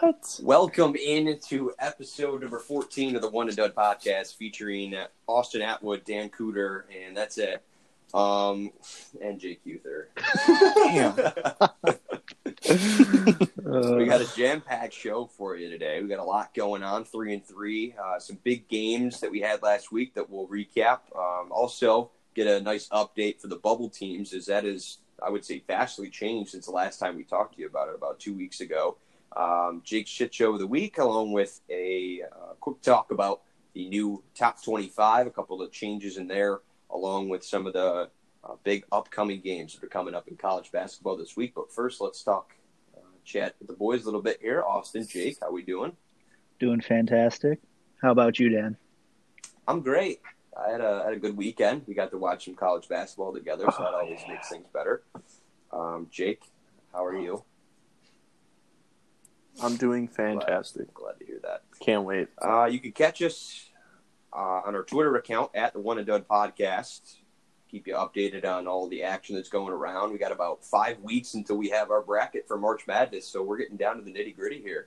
What? Welcome in to episode number 14 of the One and Done podcast featuring Austin Atwood, Dan Cooter, and that's it. Um, and Jake Uther. Damn. we got a jam-packed show for you today. We got a lot going on, three and three. Uh, some big games that we had last week that we'll recap. Um, also, get a nice update for the bubble teams, as that is, I would say, vastly changed since the last time we talked to you about it about two weeks ago. Um, Jake's shit show of the week, along with a uh, quick talk about the new top 25, a couple of changes in there, along with some of the uh, big upcoming games that are coming up in college basketball this week. But first, let's talk, uh, chat with the boys a little bit here. Austin, Jake, how we doing? Doing fantastic. How about you, Dan? I'm great. I had a, had a good weekend. We got to watch some college basketball together, so that Oh, always yeah. makes things better. Um, Jake, how are you? I'm doing fantastic. Glad to hear that. Can't wait. Uh, you can catch us uh, on our Twitter account at the One and Done Podcast. Keep you updated on all the action that's going around. We got about five weeks until we have our bracket for March Madness, so we're getting down to the nitty gritty here.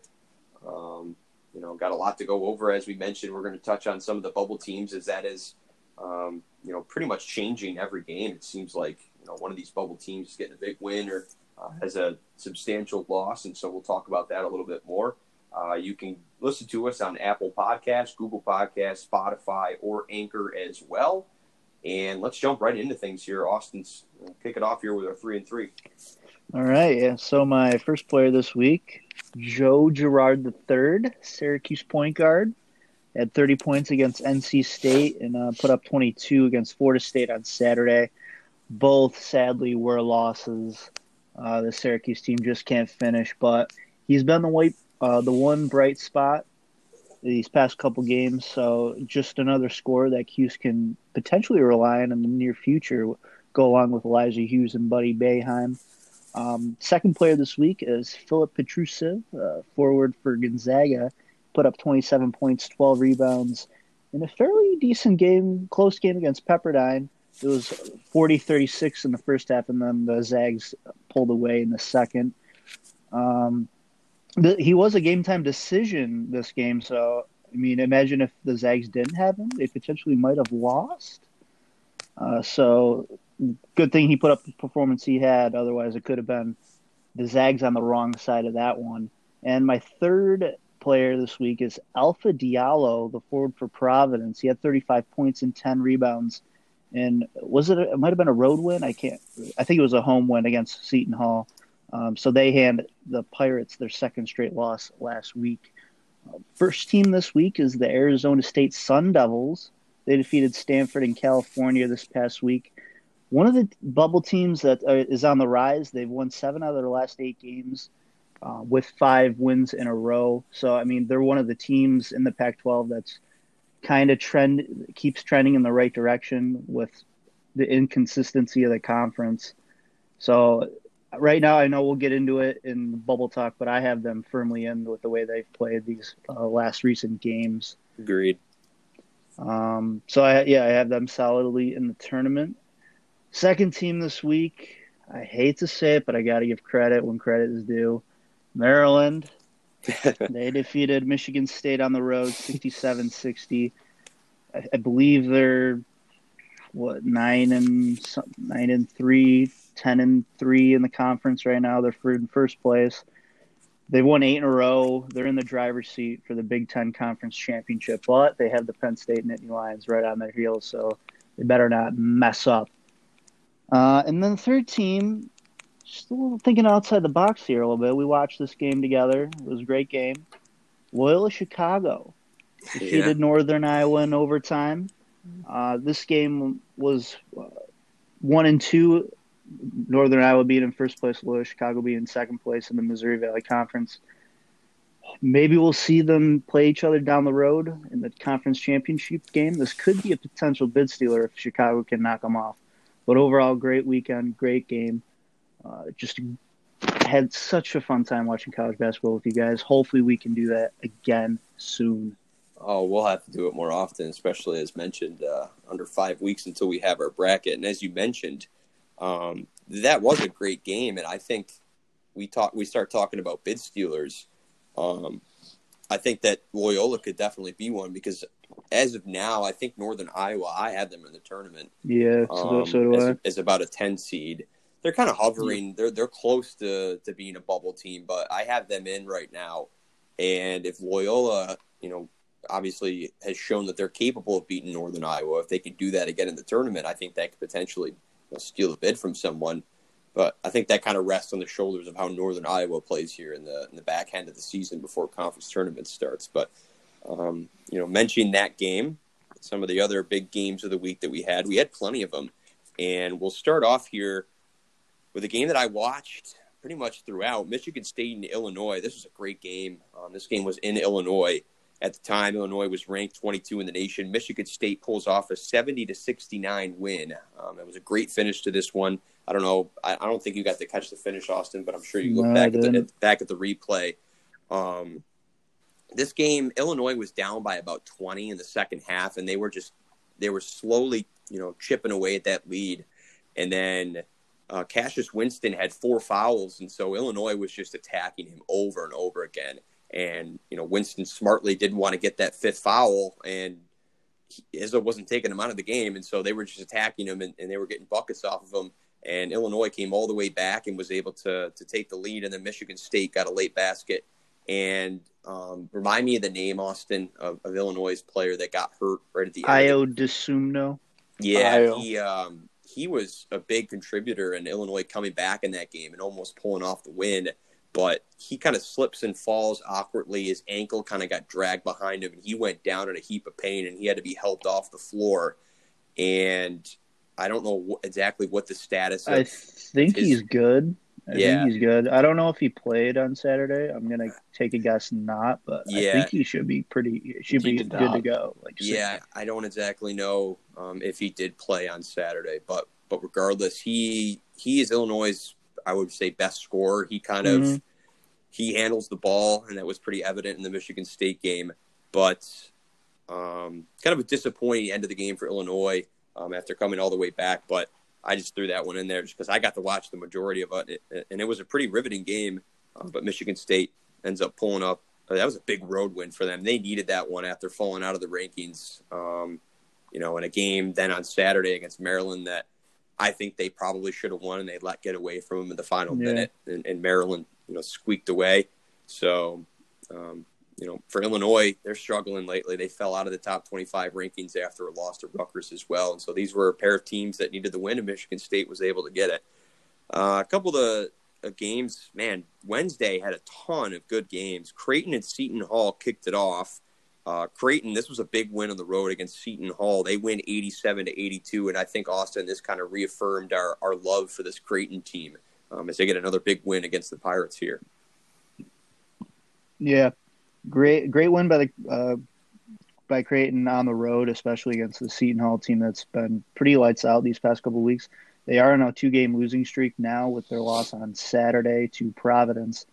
Um, you know, got a lot to go over. As we mentioned, we're going to touch on some of the bubble teams, as that is, um, you know, pretty much changing every game. It seems like you know one of these bubble teams is getting a big win or uh, has a substantial loss, and so we'll talk about that a little bit more. Uh, you can listen to us on Apple Podcasts, Google Podcasts, Spotify, or Anchor as well. And let's jump right into things here. Austin's kick it off here with our three and three. All right, yeah. So my first player this week, Joe Girard III, Syracuse point guard, had 30 points against NC State and uh, put up 22 against Florida State on Saturday. Both sadly were losses. Uh, the Syracuse team just can't finish, but he's been the white, uh, the one bright spot these past couple games. So just another score that Hughes can potentially rely on in the near future. Go along with Elijah Hughes and Buddy Boeheim. Um, second player this week is Filip Petrusev, uh, forward for Gonzaga. Put up 27 points, 12 rebounds in a fairly decent game, close game against Pepperdine. It was 40 36 in the first half, and then the Zags pulled away in the second. Um, the, he was a game time decision this game, so I mean, imagine if the Zags didn't have him, they potentially might have lost. Uh, so good thing he put up the performance he had. Otherwise, it could have been the Zags on the wrong side of that one. And my third player this week is Alpha Diallo, the forward for Providence. He had 35 points and 10 rebounds. And was it? A, it might have been a road win. I can't. I think it was a home win against Seton Hall. Um, so they hand the Pirates their second straight loss last week. Uh, first team this week is the Arizona State Sun Devils. They defeated Stanford in California this past week. One of the bubble teams that uh, on the rise. They've won seven out of their last eight games, uh, with five wins in a row. So I mean, they're one of the teams in the Pac-12 that's kind of trend keeps trending in the right direction with the inconsistency of the conference. So right now, I know we'll get into it in bubble talk, but I have them firmly in with the way they've played these uh, last recent games. Agreed. Um, so I yeah, I have them solidly in the tournament. Second team this week. I hate to say it, but I got to give credit when credit is due. Maryland. they defeated Michigan State on the road, 67-60. I, I believe they're what nine and nine and three, 10 and three in the conference right now. They're in first place. They've won eight in a row. They're in the driver's seat for the Big Ten Conference Championship, but they have the Penn State Nittany Lions right on their heels, so they better not mess up. Uh, and then the third team, just a little thinking outside the box here a little bit. We watched this game together. It was a great game. Loyola Chicago defeated Northern Iowa in overtime. Uh, this game was uh, one and two. Northern Iowa being in first place, Loyola Chicago being in second place in the Missouri Valley Conference. Maybe we'll see them play each other down the road in the conference championship game. This could be a potential bid stealer if Chicago can knock them off. But overall, great weekend, great game. Uh, just had such a fun time watching college basketball with you guys. Hopefully, we can do that again soon. Oh, we'll have to do it more often, especially as mentioned, uh, under five weeks until we have our bracket. And as you mentioned, um, that was a great game, and I think we talk we start talking about bid stealers. Um, I think that Loyola could definitely be one because as of now, I think Northern Iowa, I had them in the tournament. Yeah, so, um, so do as, I. as about a ten seed. They're kind of hovering. They're they're close to to being a bubble team, but I have them in right now. And if Loyola, you know, obviously has shown that they're capable of beating Northern Iowa, if they could do that again in the tournament, I think that could potentially you know, steal a bid from someone. But I think that kind of rests on the shoulders of how Northern Iowa plays here in the in the back end of the season before conference tournament starts. But um, you know, mentioning that game, some of the other big games of the week that we had, we had plenty of them, and we'll start off here with a game that I watched pretty much throughout. Michigan State and Illinois. This was a great game. Um, this game was in Illinois at the time. Illinois was ranked 22 in the nation. Michigan State pulls off a 70 to 69 win. Um, it was a great finish to this one. I don't know. I, I, don't think you got to catch the finish, Austin, but I'm sure you look No, back at the didn't. back at the replay. Um, this game, Illinois was down by about 20 in the second half, and they were just they were slowly, you know, chipping away at that lead. And then uh, Cassius Winston had four fouls, and so Illinois was just attacking him over and over again. And you know, Winston smartly didn't want to get that fifth foul, and he- Izzo wasn't taking him out of the game, and so they were just attacking him, and, and they were getting buckets off of him. And Illinois came all the way back and was able to to take the lead, and then Michigan State got a late basket. And um, remind me of the name, Austin, of, of Illinois' player that got hurt right at the end. of Ayo Dosunmu. yeah, Ayo. he um, he was a big contributor in Illinois coming back in that game and almost pulling off the win. But he kind of slips and falls awkwardly. His ankle kind of got dragged behind him, and he went down in a heap of pain, and he had to be helped off the floor. And I don't know wh- exactly what the status. I think his- he's good. I Yeah. think he's good. I don't know if he played on Saturday. I'm gonna take a guess not, but Yeah. I think he should be pretty. Should He be good to go. Like Yeah, I don't exactly know um, if he did play on Saturday, but but regardless, he he is Illinois' I would say best scorer. He kind of Mhm. he handles the ball, and that was pretty evident in the Michigan State game. But um, kind of a disappointing end of the game for Illinois um, after coming all the way back. But I just threw that one in there just because I got to watch the majority of it, and it was a pretty riveting game. Uh, but Michigan State ends up pulling up. uh, That was a big road win for them. They needed that one after falling out of the rankings. Um, you know, in a game then on Saturday against Maryland that I think they probably should have won, and they let get away from them in the final Yeah. minute, and, and Maryland, you know, squeaked away. So, um, you know, for Illinois, they're struggling lately. They fell out of the top 25 rankings after a loss to Rutgers as well. And so these were a pair of teams that needed the win, and Michigan State was able to get it. Uh, a couple of the uh, games, man, Wednesday had a ton of good games. Creighton and Seton Hall kicked it off. Uh, Creighton, this was a big win on the road against Seton Hall. They win 87 to 82, and I think Austin, this kind of reaffirmed our, our love for this Creighton team um, as they get another big win against the Pirates here. Yeah, great great win by the uh, by Creighton on the road, especially against the Seton Hall team that's been pretty lights out these past couple weeks. They are on a two game losing streak now with their loss on Saturday to Providence.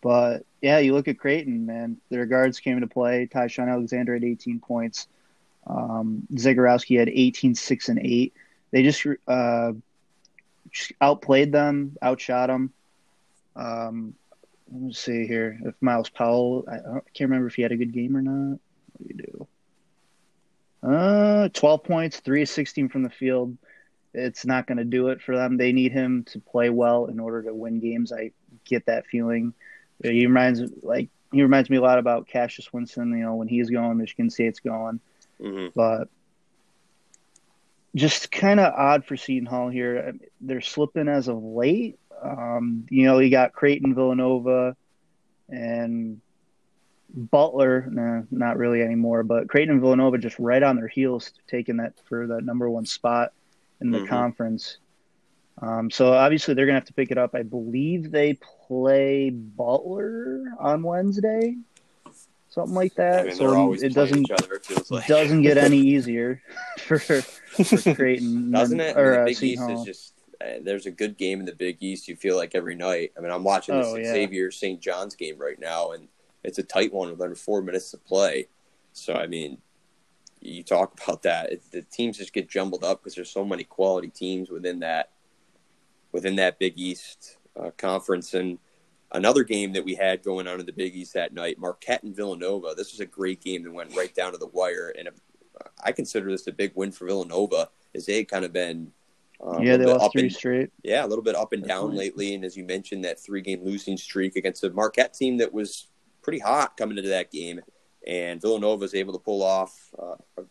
But yeah, you look at Creighton, man. Their guards came into play. Ty-Shon Alexander had 18 points. Um, Zegarowski had 18, 6, and 8. They just uh, just outplayed them, outshot them. Um, let me see here. If Myles Powell, I, I can't remember if he had a good game or not. What do you do? Uh, 12 points, 3 of 16 from the field. It's not going to do it for them. They need him to play well in order to win games. I get that feeling. He reminds like he reminds me a lot about Cassius Winston. You know, when he's going, Michigan State's going hmm but just kind of odd for Seton Hall here. They're slipping as of late. Um, you know, you got Creighton, Villanova, and Butler. Nah, not really anymore. But Creighton and Villanova just right on their heels, taking that for the number one spot in the Mhm. conference. Um, so obviously they're gonna have to pick it up. I believe they play Butler on Wednesday, something like that. I mean, so it doesn't each other, it like. doesn't get any easier for for Creighton, Doesn't it? Or the uh, Big East Hall. is just there's a good game in the Big East. You feel like every night. I mean, I'm watching this Oh, yeah. Xavier St. John's game right now, and it's a tight one with under four minutes to play. So I mean, you talk about that. It, the teams just get jumbled up because there's so many quality teams within that within that Big East uh, conference, and another game that we had going on in the Big East that night, Marquette and Villanova. This was a great game that went right down to the wire, and I consider this a big win for Villanova, as they had kind of been. Um, yeah, they lost three and, straight. Yeah, a little bit up and down Definitely. lately, and as you mentioned, that three-game losing streak against a Marquette team that was pretty hot coming into that game, and Villanova was able to pull off uh, a,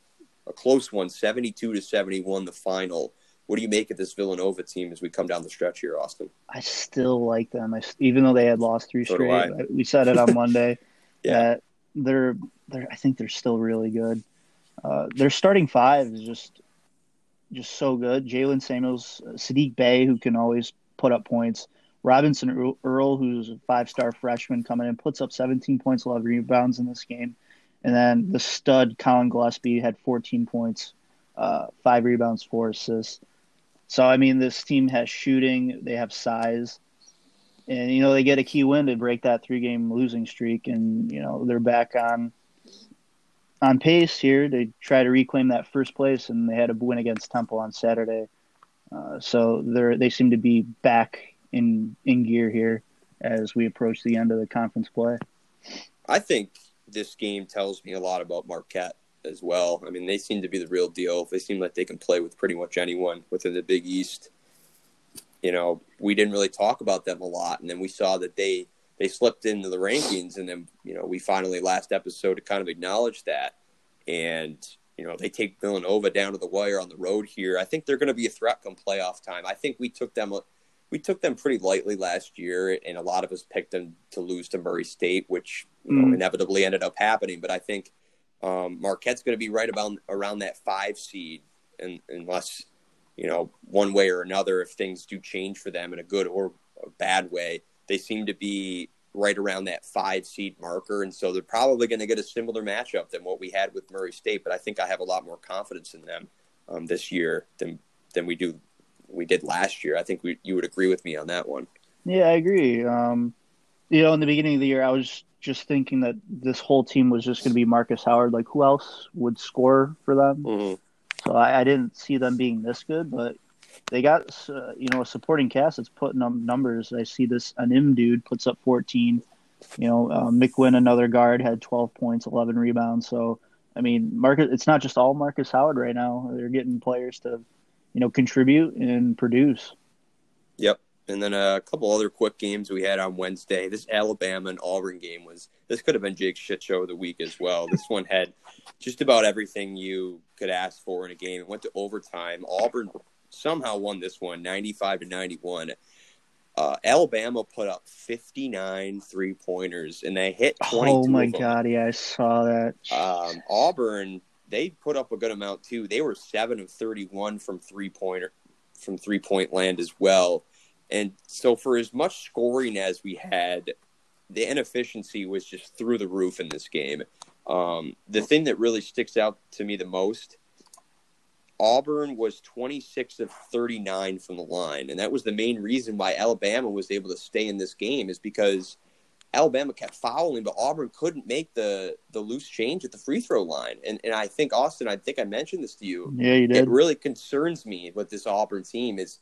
a close one, seventy-two to seventy-one, the final what do you make of this Villanova team as we come down the stretch here, Austin? I still like them, I, even though they had lost three so straight. We said it on Monday yeah. that they're they're. I think they're still really good. Uh, their starting five is just just so good. Jalen Samuels, Sadiq Bey, who can always put up points. Robinson Earl, who's a five-star freshman coming in, puts up 17 points, 11 rebounds in this game. And then the stud Collin Gillespie had 14 points, uh, five rebounds, four assists. So I mean, this team has shooting, they have size, and you know they get a key win to break that three-game losing streak, and you know they're back on on pace here. They try to reclaim that first place, and they had a win against Temple on Saturday. Uh, so they they seem to be back in in gear here as we approach the end of the conference play. I think this game tells me a lot about Marquette as well. I mean, they seem to be the real deal. They seem like they can play with pretty much anyone within the Big East. You know, we didn't really talk about them a lot, and then we saw that they they slipped into the rankings, and then you know we finally last episode to kind of acknowledge that, and you know they take Villanova down to the wire on the road here. I think they're going to be a threat come playoff time. I think we took them we took them pretty lightly last year, and a lot of us picked them to lose to Murray State, which you know, mm. inevitably ended up happening. But I think um, Marquette's going to be right about around that five seed, and, unless you know one way or another, if things do change for them in a good or a bad way, they seem to be right around that five seed marker, and so they're probably going to get a similar matchup than what we had with Murray State. But I think I have a lot more confidence in them um, this year than than we do we did last year. I think we, you would agree with me on that one. Yeah, I agree. Um, you know, in the beginning of the year, I was just thinking that this whole team was just going to be Markus Howard. Like, who else would score for them? Mm-hmm. So I, I, didn't see them being this good, but they got uh, you know a supporting cast that's putting up numbers. I see this Anim dude puts up 14. You know, uh, McEwen, another guard, had 12 points, 11 rebounds. So I mean, Marcus, it's not just all Markus Howard right now. They're getting players to, you know, contribute and produce. Yep. And then a couple other quick games we had on Wednesday. This Alabama and Auburn game was this could have been Jake's shit show of the week as well. This one had just about everything you could ask for in a game. It went to overtime. Auburn somehow won this one, ninety-five to ninety-one. Uh, Alabama put up 59 three pointers and they hit 22. Oh my god, yeah, I saw that. Um, Auburn, they put up a good amount too. They were seven of 31 from three pointer from three point land as well. And so, for as much scoring as we had, the inefficiency was just through the roof in this game. Um, the thing that really sticks out to me the most Auburn was 26 of 39 from the line. And that was the main reason why Alabama was able to stay in this game, is because Alabama kept fouling, but Auburn couldn't make the, the loose change at the free throw line. And, and I think, Austin, I think I mentioned this to you. Yeah, you did. It really concerns me with this Auburn team is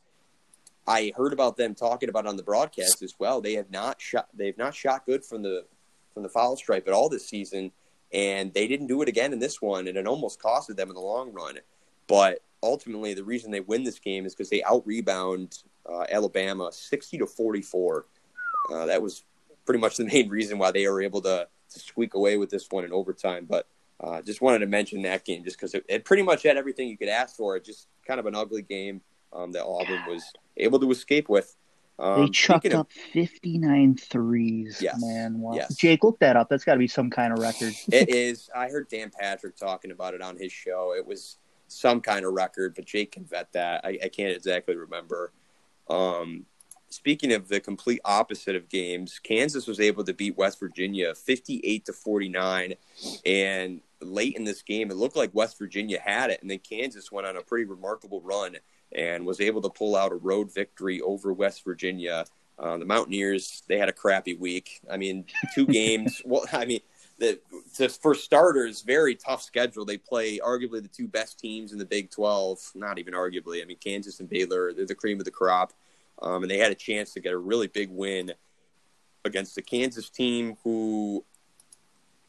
I heard about them talking about on the broadcast as well. They have not shot. They've not shot good from the from the foul stripe at all this season, and they didn't do it again in this one, and it almost costed them in the long run. But ultimately, the reason they win this game is because they out rebound uh, Alabama sixty to forty four. Uh, that was pretty much the main reason why they were able to, to squeak away with this one in overtime. But uh, just wanted to mention that game just because it, it pretty much had everything you could ask for. It just kind of an ugly game um, that Auburn was able to escape with. Um, they chucked up 59 threes, yes, man. Wow. Yes. Jake, look that up. That's got to be some kind of record. it is. I heard Dan Patrick talking about it on his show. It was some kind of record, but Jake can vet that. I, I can't exactly remember. Um, speaking of the complete opposite of games, Kansas was able to beat West Virginia 58 to 49. And late in this game, it looked like West Virginia had it. And then Kansas went on a pretty remarkable run and was able to pull out a road victory over West Virginia. Uh, the Mountaineers they had a crappy week. I mean, two games. Well, I mean, just for starters, very tough schedule. They play arguably the two best teams in the Big Twelve. Not even arguably. I mean, Kansas and Baylor they're the cream of the crop, um, and they had a chance to get a really big win against the Kansas team who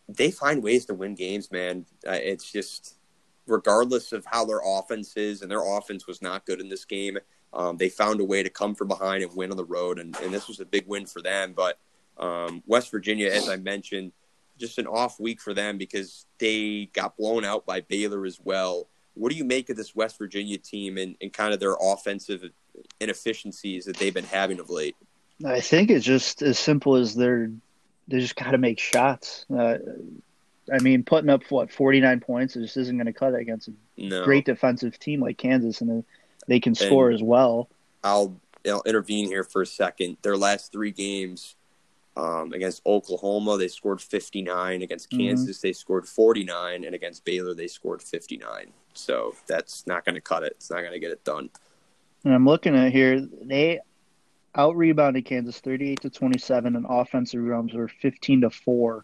they find ways to win games, man. Uh, it's just regardless of how their offense is, and their offense was not good in this game. Um, they found a way to come from behind and win on the road, and, and this was a big win for them. But um, West Virginia, as I mentioned, just an off week for them because they got blown out by Baylor as well. What do you make of this West Virginia team and, and kind of their offensive inefficiencies that they've been having of late? I think it's just as simple as they're they just got to make shots. Uh, I mean, putting up what forty nine points just isn't going to cut it against a No. great defensive team like Kansas, and they can score as well. I'll, I'll intervene here for a second. Their last three games um, against Oklahoma, they scored 59. Against Mhm. Kansas, they scored 49. And against Baylor, they scored 59. So that's not going to cut it. It's not going to get it done. And I'm looking at here, they out rebounded Kansas 38 to 27, and offensive rebounds were 15 to 4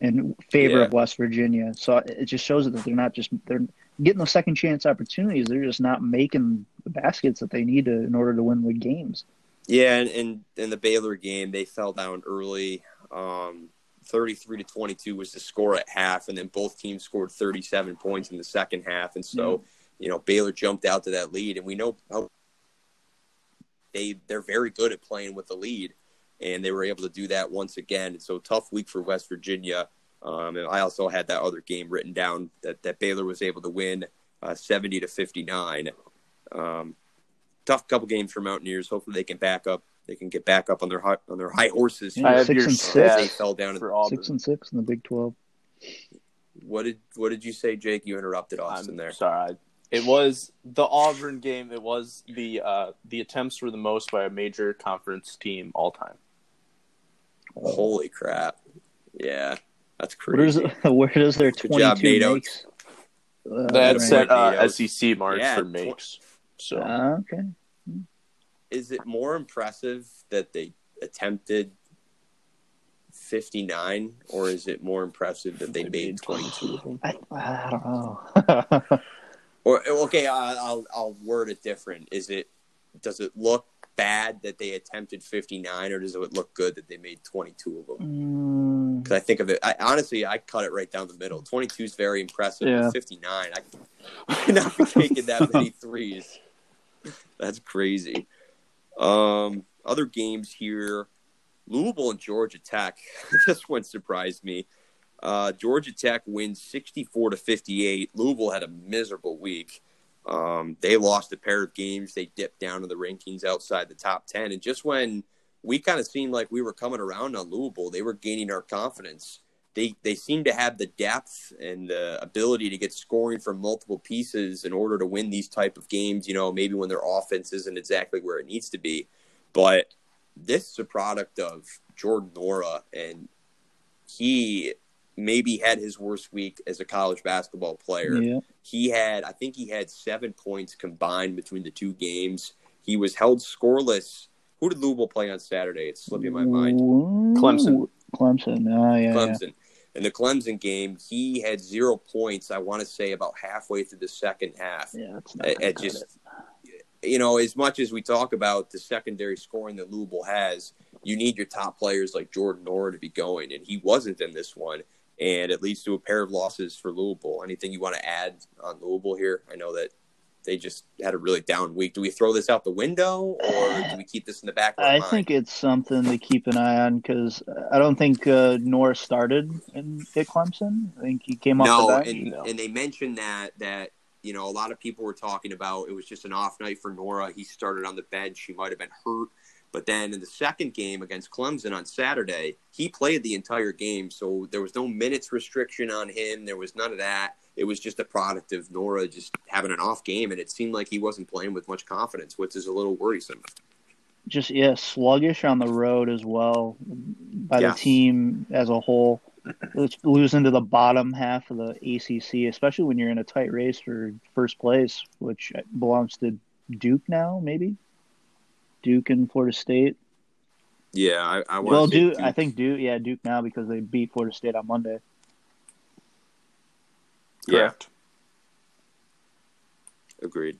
in favor Yeah. of West Virginia. So it just shows that they're not just they're getting those second chance opportunities. They're just not making the baskets that they need to in order to win the games. Yeah, and, and in the Baylor game, they fell down early. Um, 33 to 22 was the score at half, and then both teams scored 37 points in the second half. And so, you know, Baylor jumped out to that lead, and we know how they they're very good at playing with the lead, and they were able to do that once again. And so, tough week for West Virginia. Um, and I also had that other game written down that that Baylor was able to win uh, 70 to 59. Um, tough couple games for Mountaineers. Hopefully, they can back up. They can get back up on their high, on their high horses. Yeah, I have six your and six. they fell down. for Auburn. Six and six in the Big 12. What did what did you say, Jake? You interrupted I'm Austin there. sorry. It was the Auburn game. It was the uh, the attempts were the most by a major conference team all time. Holy crap! Yeah, that's Where does, crazy. where does their Good job, 22 Nato. makes? Uh, That right. set uh, SEC marks Yeah, for tw- makes. So Uh, okay. Is it more impressive that they attempted fifty nine, or is it more impressive that they, made twenty two? I, I don't know. Or okay, I- I'll I'll word it different. Is it does it look bad that they attempted fifty nine, or does it look good that they made twenty two of them? Mm, Because I think of it, I, honestly, I cut it right down the middle. 22 is very impressive. Yeah. 59, I, I cannot be taking that many threes. That's crazy. Um, other games here Louisville and Georgia Tech. this one surprised me. Uh, Georgia Tech wins 64 to 58. Louisville had a miserable week. Um, they lost a pair of games. They dipped down to the rankings outside the top 10. And just when we kind of seemed like we were coming around on Louisville, they were gaining our confidence. They, they seem to have the depth and the ability to get scoring from multiple pieces in order to win these type of games. You know, maybe when their offense isn't exactly where it needs to be, but this is a product of Jordan Nwora, and he maybe had his worst week as a college basketball player. yeah. He had, I think he had seven points combined between the two games. He was held scoreless. Who did Louisville play on Saturday? It's slipping my mind. Ooh, Clemson. Clemson. Oh, yeah. yeah. In the Clemson game, he had zero points. I want to say about halfway through the second half. Yeah, it's not It, it just, you know, as much as we talk about the secondary scoring that Louisville has, you need your top players like Jordan Nwora to be going, and he wasn't in this one. And it leads to a pair of losses for Louisville. Anything you want to add on Louisville here? I know that they just had a really down week. Do we throw this out the window, or do we keep this in the back I mind? think it's something to keep an eye on because I don't think uh, Norris started in, at Clemson. I think he came off no, the bench. and No. and they mentioned that that you know a lot of people were talking about it was just an off night for Nwora. He started on the bench. He might have been hurt, but then in the second game against Clemson on Saturday, he played the entire game. So there was no minutes restriction on him. There was none of that. It was just a product of Nwora just having an off game, and it seemed like he wasn't playing with much confidence, which is a little worrisome. Just yeah, sluggish on the road as well by the team as a whole. It's losing to the bottom half of the ACC, especially when you're in a tight race for first place, which belongs to Duke now, maybe. Duke and Florida State. Yeah, I, I want Well, to say Duke, I think Duke, yeah, Duke now because they beat Florida State on Monday. Yeah, agreed.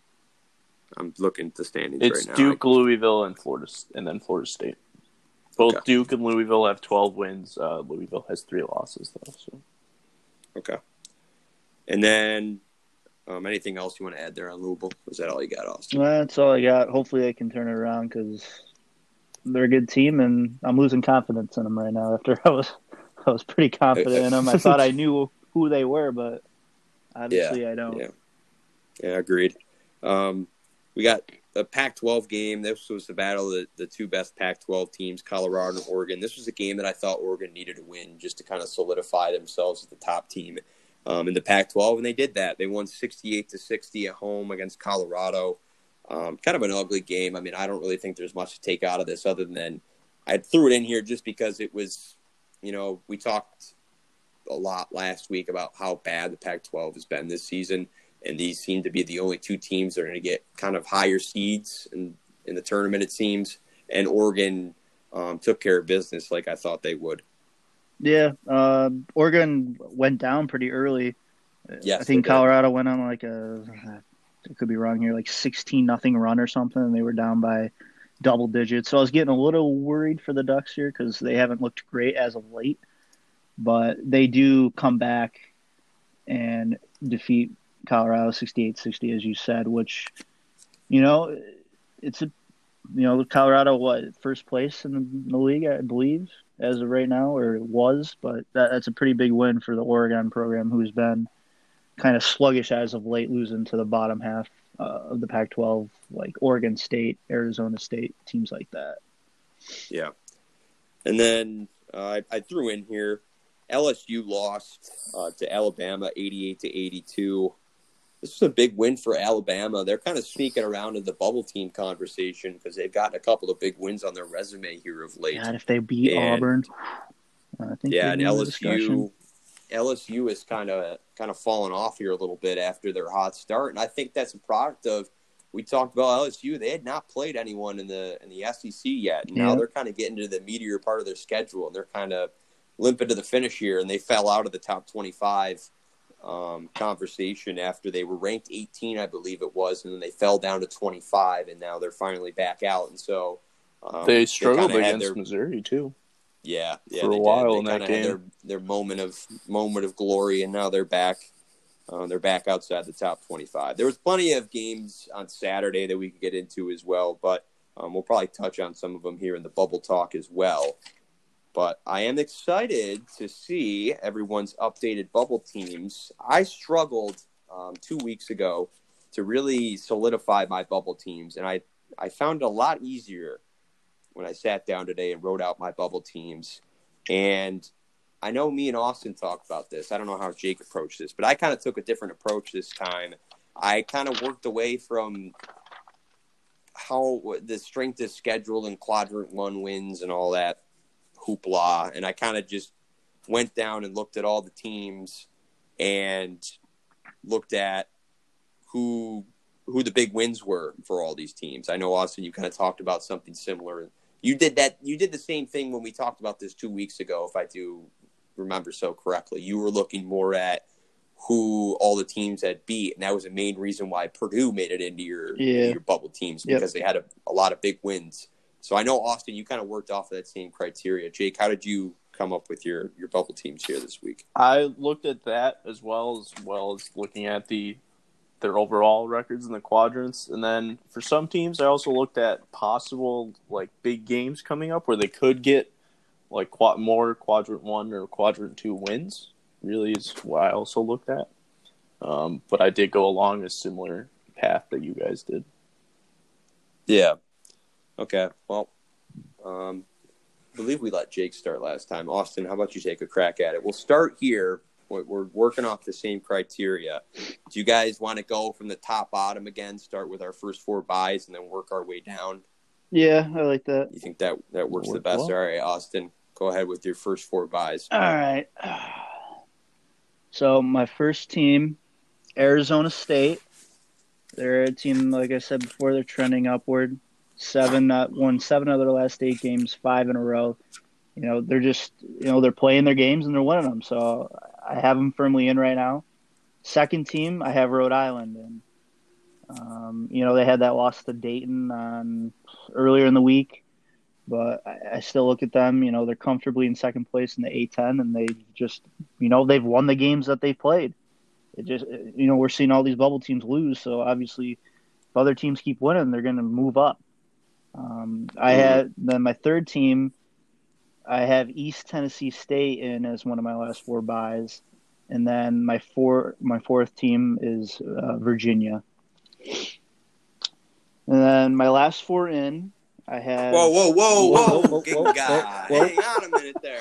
I'm looking at the standings It's right now. Duke, Louisville, and Florida, and then Florida State. Both Okay. Duke and Louisville have 12 wins. Uh, Louisville has three losses, though. So Okay. And then, um, anything else you want to add there on Louisville? Was that all you got, Austin? That's all I got. Hopefully, they can turn it around because they're a good team, and I'm losing confidence in them right now. After I was, I was pretty confident in them. I thought I knew who they were, but obviously, I don't. Yeah. Yeah, agreed. Um, we got a Pac-12 game. This was the battle of the, the two best Pac-12 teams, Colorado and Oregon. This was a game that I thought Oregon needed to win just to kind of solidify themselves as the top team um, in the Pac-12, and they did that. They won 68 to 60 at home against Colorado. Um, kind of an ugly game. I mean, I don't really think there's much to take out of this other than I threw it in here just because it was, you know, we talked a lot last week about how bad the Pac-12 has been this season and these seem to be the only two teams that are going to get kind of higher seeds in, in the tournament, it seems. And Oregon um, took care of business like I thought they would. Yeah, uh, Oregon went down pretty early. Yes, I think. Colorado went on like a, I could be wrong here, like sixteen nothing run or something, and they were down by double digits. So I was getting a little worried for the Ducks here because they haven't looked great as of late, but they do come back and defeat Colorado 68-60, as you said, which you know it's a you know Colorado what first place in the, league I believe as of right now or it was, but that, that's a pretty big win for the Oregon program who's been kind of sluggish as of late, losing to the bottom half uh, of the Pac-12, like Oregon State, Arizona State, teams like that. Yeah. And then uh, I, I threw in here LSU lost uh, to Alabama 88 to 82. This is a big win for Alabama. They're kind of sneaking around in the bubble team conversation because they've gotten a couple of big wins on their resume here of late. God, if they beat And- Auburn, I think yeah, and be in the discussion. LSU LSU is kind of kind of fallen off here a little bit after their hot start, and I think that's a product of we talked about LSU. They had not played anyone in the in the SEC yet, and now they're kind of getting to the meatier part of their schedule, and they're kind of limping to the finish here, and they fell out of the top twenty five um, conversation after they were ranked 18, I believe it was, and then they fell down to 25, and now they're finally back out, and so um, they struggled kinda against their- Missouri too. yeah, yeah, for a they while They in that game. Their, their moment of moment of glory, and now they're back. Uh, they're back outside the top twenty-five. There was plenty of games on Saturday that we could get into as well, but um, we'll probably touch on some of them here in the bubble talk as well. But I am excited to see everyone's updated bubble teams. I struggled um, two weeks ago to really solidify my bubble teams, and I I found it a lot easier when I sat down today and wrote out my bubble teams. And I know me and Austin talked about this. I don't know how Jake approached this, but I kind of took a different approach this time. I kind of worked away from how the strength of schedule and quadrant one wins and all that hoopla. And I kind of just went down and looked at all the teams and looked at who who the big wins were for all these teams. I know Austin, you kind of talked about something similar. You did that. You did the same thing when we talked about this two weeks ago, if I do remember so correctly. You were looking more at who all the teams had beat, and that was the main reason why Purdue made it into your Yeah. your bubble teams Yep. because they had a, a lot of big wins. So I know Austin, you kind of worked off of that same criteria. Jake, how did you come up with your your bubble teams here this week? I looked at that as well as well as looking at the their overall records in the quadrants, and then for some teams, I also looked at possible like big games coming up where they could get like quad, more quadrant one or quadrant two wins. Really is what I also looked at, um, but I did go along a similar path that you guys did. Yeah. Okay. Well, um, I believe we let Jake start last time. Austin, how about you take a crack at it? We'll start here. We're we're working off the same criteria. Do you guys want to go from the top bottom again? Start with our first four buys and then work our way down. Yeah, I like that. You think that that works the best? well. All right, Austin, go ahead with your first four buys. All right. So my first team, Arizona State. They're a team, like I said before, they're trending upward. Seven, uh, won seven of their last eight games, five in a row. You know, they're just, you know, they're playing their games and they're winning them. So I have them firmly in right now. Second team, I have Rhode Island in. Um, you know, they had that loss to Dayton on earlier in the week. but I, I still look at them. You know, they're comfortably in second place in the A10, and they just, you know, they've won the games that they've played. It just, you know, we're seeing all these bubble teams lose, so obviously, if other teams keep winning, they're going to move up. Um, I had then my third team. I have East Tennessee State in as one of my last four buys, and then my four my fourth team is uh, Virginia. And then my last four in, I have. Whoa, whoa, whoa, Whoa, whoa, whoa, good whoa, God. whoa. Hang on a minute there.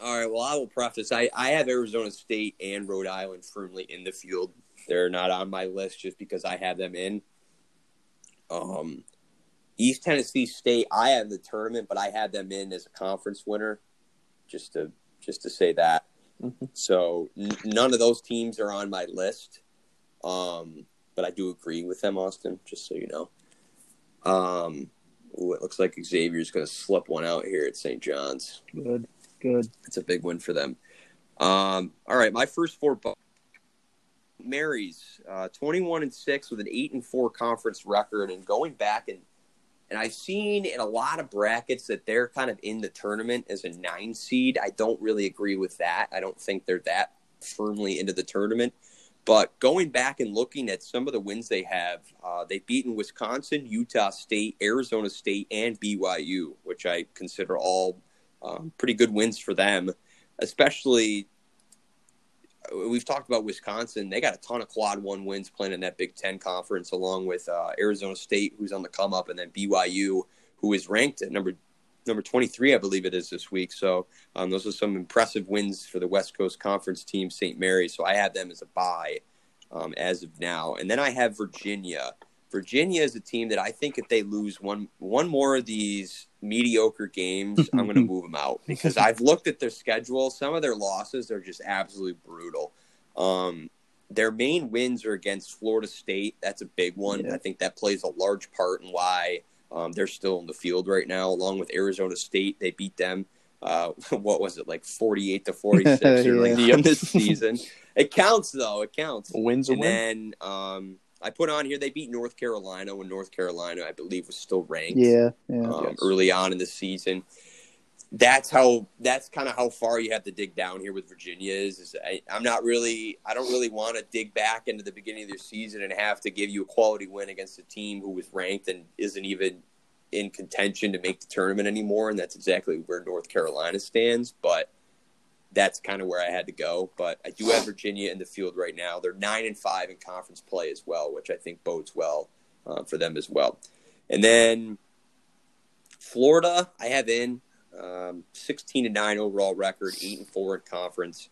All right, well, I will preface. I, I have Arizona State and Rhode Island firmly in the field. They're not on my list just because I have them in. Um, East Tennessee State, I have the tournament, but I had them in as a conference winner, just to just to say that. Mhm. So n- none of those teams are on my list, um, but I do agree with them, Austin. Just so you know. Um, ooh, it looks like Xavier's going to slip one out here at St. John's. Good, good. It's a big win for them. Um, all right, my first four. Bu- Mary's uh, twenty-one and six with an eight and four conference record, and going back and and I've seen in a lot of brackets that they're kind of in the tournament as a nine seed. I don't really agree with that. I don't think they're that firmly into the tournament. But going back and looking at some of the wins they have, uh, they've beaten Wisconsin, Utah State, Arizona State, and BYU, which I consider all um, pretty good wins for them. Especially, we've talked about Wisconsin. They got a ton of quad one wins playing in that Big Ten conference, along with uh, Arizona State, who's on the come up, and then BYU, who is ranked at number number 23, I believe it is this week. So um, those are some impressive wins for the West Coast Conference team, St. Mary. So I have them as a buy um, as of now. And then I have Virginia. Virginia is a team that I think if they lose one one more of these mediocre games, I'm going to move them out because I've looked at their schedule. Some of their losses are just absolutely brutal. Um, their main wins are against Florida State. That's a big one. Yeah. I think that plays a large part in why um, they're still in the field right now, along with Arizona State. They beat them. Uh, what was it like, forty-eight to forty-six early Yeah. on this season? It counts though. It counts. A win's a And win. then um, I put on here they beat North Carolina when North Carolina, I believe, was still ranked Yeah, yeah. um, Yes. early on in the season. That's how. That's kind of how far you have to dig down here with Virginia. Is, is I, I'm not really. I don't really want to dig back into the beginning of their season and have to give you a quality win against a team who was ranked and isn't even in contention to make the tournament anymore. And that's exactly where North Carolina stands. But that's kind of where I had to go. But I do have Virginia in the field right now. They're nine and five in conference play as well, which I think bodes well uh, for them as well. And then Florida, I have in um, sixteen and nine overall record, eight and four in conference.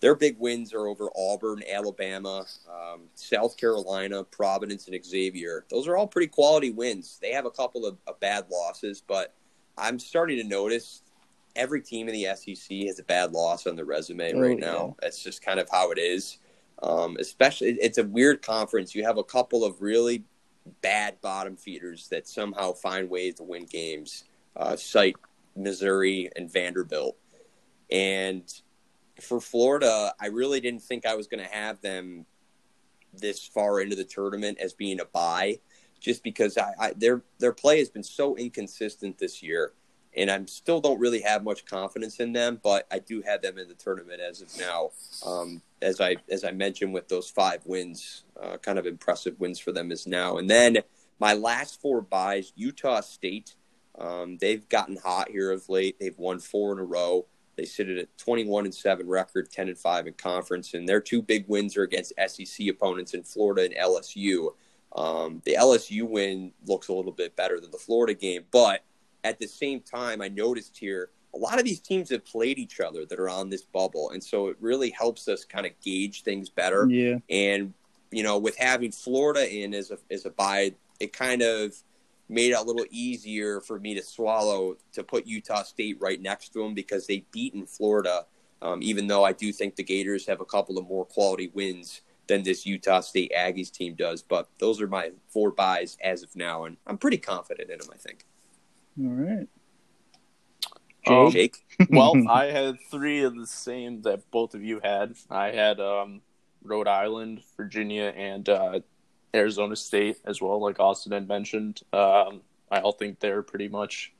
Their big wins are over Auburn, Alabama, um, South Carolina, Providence, and Xavier. Those are all pretty quality wins. They have a couple of, of bad losses, but I'm starting to notice every team in the SEC has a bad loss on their resume Oh, right yeah. now. That's just kind of how it is. Um, especially, it's a weird conference. You have a couple of really bad bottom feeders that somehow find ways to win games. Uh, cite Missouri and Vanderbilt, and for Florida, I really didn't think I was going to have them this far into the tournament as being a buy, just because I, I their their play has been so inconsistent this year, and I'm still don't really have much confidence in them. But I do have them in the tournament as of now. Um, as I as I mentioned with those five wins, uh, kind of impressive wins for them is now. And then my last four buys, Utah State. Um, they've gotten hot here of late. They've won four in a row. They sit at a 21 and 7 record, 10 and 5 in conference, and their two big wins are against SEC opponents in Florida and LSU. Um, the LSU win looks a little bit better than the Florida game, but at the same time, I noticed here a lot of these teams have played each other that are on this bubble, and so it really helps us kind of gauge things better. Yeah, And you know, with having Florida in as a as a buy, it kind of made it a little easier for me to swallow to put Utah State right next to them because they beaten Florida. Um, even though I do think the Gators have a couple of more quality wins than this Utah State Aggies team does, but those are my four buys as of now, and I'm pretty confident in them. I think. All right. Um, Jake, well, I had three of the same that both of you had. I had um, Rhode Island, Virginia, and uh, Arizona State as well, like Austin had mentioned. Um, I all think they're pretty much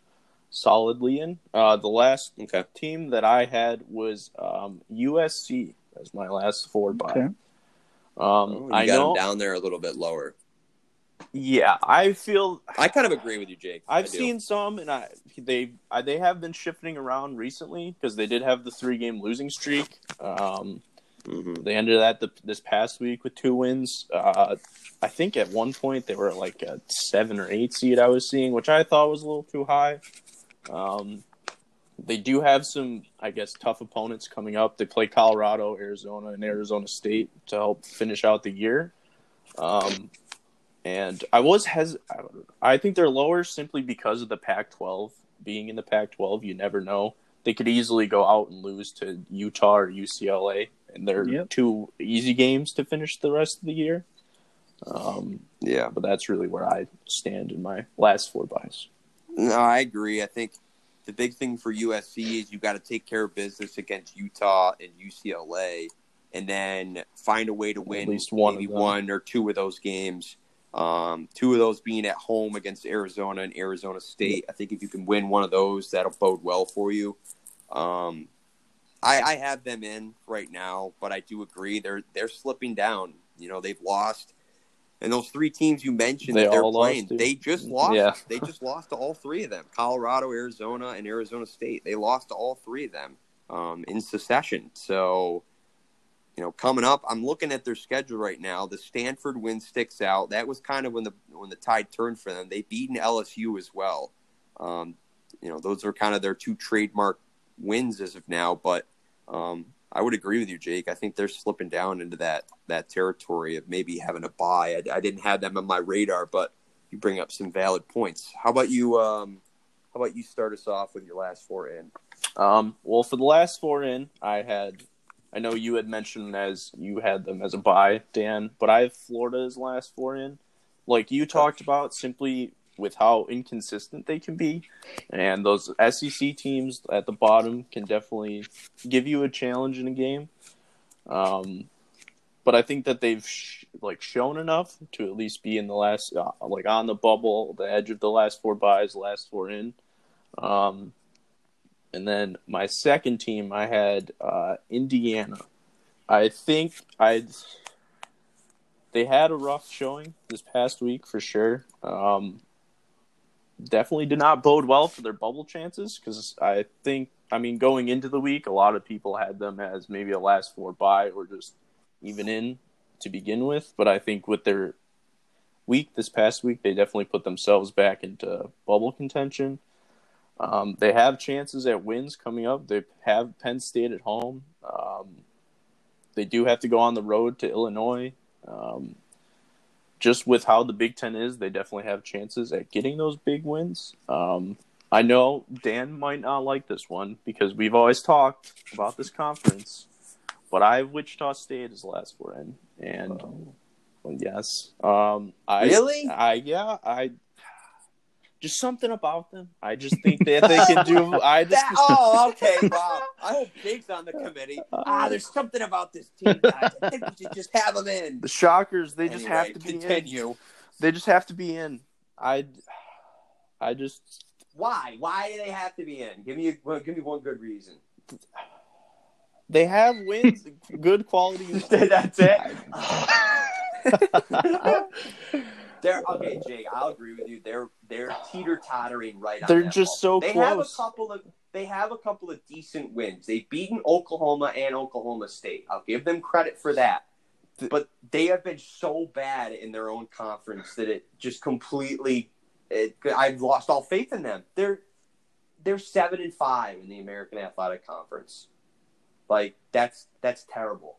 solidly in. Uh, the last Okay. team that I had was um, USC as my last four by. Okay. Um, Oh, you I got know. them down there a little bit lower. Yeah, I feel I kind of agree with you, Jake. I've seen some, and I they I, they have been shifting around recently because they did have the three game losing streak. Um, Mhm. they ended that the, this past week with two wins. Uh, I think at one point they were like a seven or eight seed. I was seeing, which I thought was a little too high. Um, they do have some, I guess, tough opponents coming up. They play Colorado, Arizona, and Arizona State to help finish out the year. Um, and I was hes- I think they're lower simply because of the Pac-12 being in the Pac-12. You never know; they could easily go out and lose to Utah or UCLA, and they're Yep. two easy games to finish the rest of the year. Um, Yeah. but that's really where I stand in my last four byes. No, I agree. I think the big thing for USC is you got to take care of business against Utah and UCLA, and then find a way to win at least one maybe one or two of those games. Um, two of those being at home against Arizona and Arizona State. I think if you can win one of those, that'll bode well for you. Um, I, I have them in right now, but I do agree they're they're slipping down. You know, they've lost, and those three teams you mentioned They that they're playing, they just lost. Yeah. They just lost to all three of them: Colorado, Arizona, and Arizona State. They lost to all three of them um, in succession. So, you know, coming up, I'm looking at their schedule right now. The Stanford win sticks out. That was kind of when the when the tide turned for them. They beaten LSU as well. Um, you know, those are kind of their two trademark wins as of now. But um, I would agree with you, Jake. I think they're slipping down into that that territory of maybe having a bye. I, I didn't have them on my radar, but you bring up some valid points. How about you? Um, how about you start us off with your last four in? Um, well, for the last four in, I had, I know you had mentioned as you had them as a bye, Dan, but I have Florida as last four in. Like you talked about, simply with how inconsistent they can be, and those SEC teams at the bottom can definitely give you a challenge in a game. Um, but I think that they've sh- like shown enough to at least be in the last, uh, like on the bubble, the edge of the last four byes, last four in. Um, and then my second team, I had uh, Indiana. I think I they had a rough showing this past week for sure. Um, definitely did not bode well for their bubble chances because I think I mean going into the week, a lot of people had them as maybe a last four bye or just even in to begin with. But I think with their week this past week, they definitely put themselves back into bubble contention. Um, they have chances at wins coming up. They have Penn State at home. Um, they do have to go on the road to Illinois. Um, just with how the Big Ten is, they definitely have chances at getting those big wins. Um, I know Dan might not like this one because we've always talked about this conference, but I have Wichita State as last four in, and well, yes, um, I Really? I yeah, I just something about them. I just think that they can do. I just That, oh, okay, Bob. I hope Jake's on the committee. Ah, there's something about this team, guys. I think we should just have them in. the Shockers. They just have to be in. continue. They just have to be in. I, I just Why? Why do they have to be in? Give me well, give me one good reason. they have wins, good quality. That's it. They're okay, Jake. I'll agree with you. They're they're teeter tottering right. They're just ball. so they have a couple of they have a couple of decent wins. They've beaten Oklahoma and Oklahoma State. I'll give them credit for that. But they have been so bad in their own conference that it just completely. It, I've lost all faith in them. They're they're seven and five in the American Athletic Conference. Like that's that's terrible.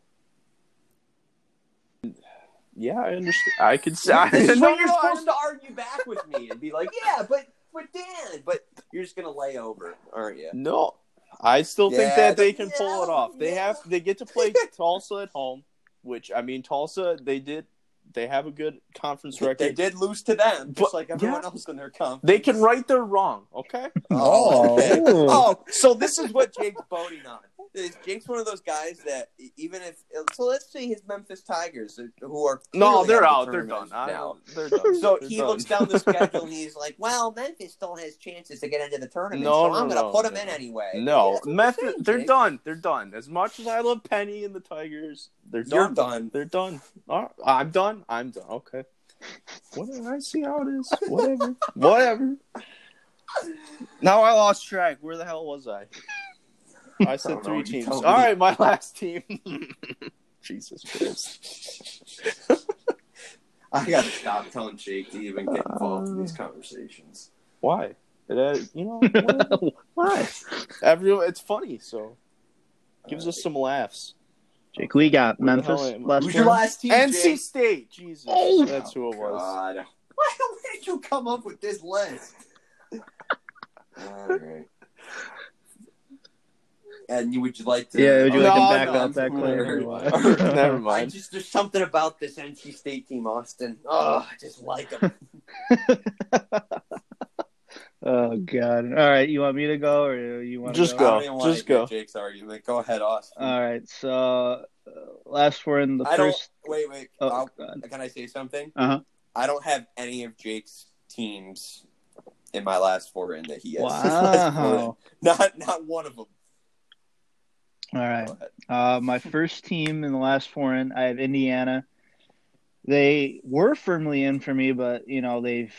Yeah, I understand. I could say. This is No, when you're no, supposed to argue back with me and be like, "Yeah, but but Dan, but you're just gonna lay over, aren't you?" No, I still think that they the- can pull it off. They yeah. have they get to play Tulsa at home, which I mean Tulsa they did They have a good conference record. They did lose to them, just But- like everyone yeah. else in their conference. They can right their wrong. Okay. Oh. Oh. oh, so this is what Jake's voting on. Is Jake's one of those guys that even if so, let's say his Memphis Tigers, uh, who are No, they're out the They're done. now. They're done. So They're he done. looks down the schedule and he's like, "Well, Memphis still has chances to get into the tournament, No, so no, I'm going to no, put him no. in anyway." No, Memphis. saying, They're Jake. done. They're done. As much as I love Penny and the Tigers, they're done. You're done. They're done. Right. I'm done. I'm done. Okay. Whatever. I see how it is. Whatever. Whatever. Now I lost track. Where the hell was I? I I said don't three teams. told All me. right, my last team. Jesus Christ. I got to stop telling Jake to even get involved in these conversations. Why? It, uh, you know, whatever. Why? everyone. It's funny, so gives us some laughs. Jake, we got Where the Memphis hell am I? last Who's your last team? NC Jake? State. Jesus, Oh, that's who it was. God. Why did you come up with this list? All right. And you would you like to? Yeah, would you like No, to back no, up that Never mind. Never I mind. just there's something about this NC State team, Austin. Oh, I just like them. oh God! All right, you want me to go or you want Just I go. don't Just go. Jake's argument. Go ahead, Austin. All right, so uh, last four in the I don't. first. Wait, wait. Oh, God. can I say something? Uh-huh. I don't have any of Jake's teams in my last four in that he has. Last four in. Wow! Not not one of them. All right. Uh, my first team in the last four in, I have Indiana. They were firmly in for me, but you know they've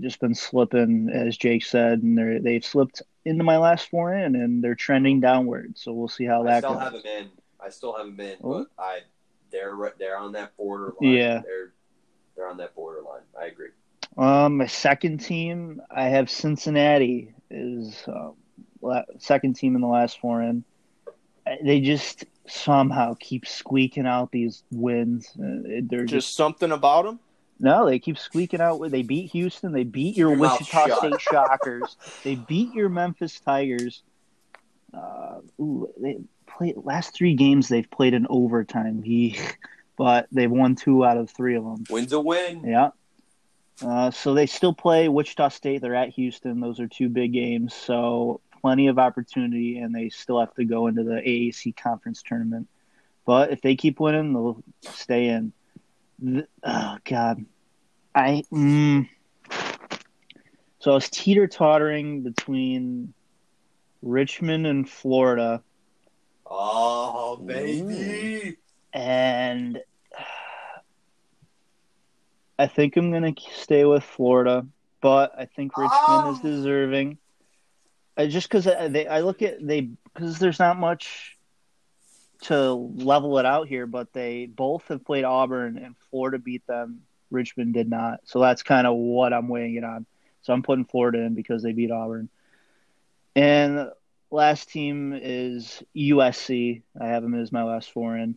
just been slipping, as Jake said, and they they've slipped into my last four in, and they're trending downward. So we'll see how that. I still goes. have him in. I still haven't in, Oh. but I they're they're on that borderline. Yeah. they're they're on that borderline. I agree. Um, my second team, I have Cincinnati is um, la- second team in the last four in. Uh, They just somehow keep squeaking out these wins. Uh, They're just Just something about them. No, they keep squeaking out. They beat Houston. They beat your Your Wichita. State Shockers. they beat your Memphis Tigers. Uh, ooh, they played last three games. They've played in overtime. He, but they've won two out of three of them. Wins a win. Yeah. Uh, so they still play Wichita State. They're at Houston. Those are two big games. So plenty of opportunity, and they still have to go into the AAC conference tournament. But if they keep winning, they'll stay in. Oh God, I. Mm, so I was teeter tottering between Richmond and Florida, Oh baby. and I think I'm gonna stay with Florida, but I think Richmond Oh. is deserving. I, just because uh, they, I look at they because there's not much to level it out here, but they both have played Auburn and Florida beat them. Richmond did not, so that's kind of what I'm weighing it on. So I'm putting Florida in because they beat Auburn. And last team is USC. I have them as my last four in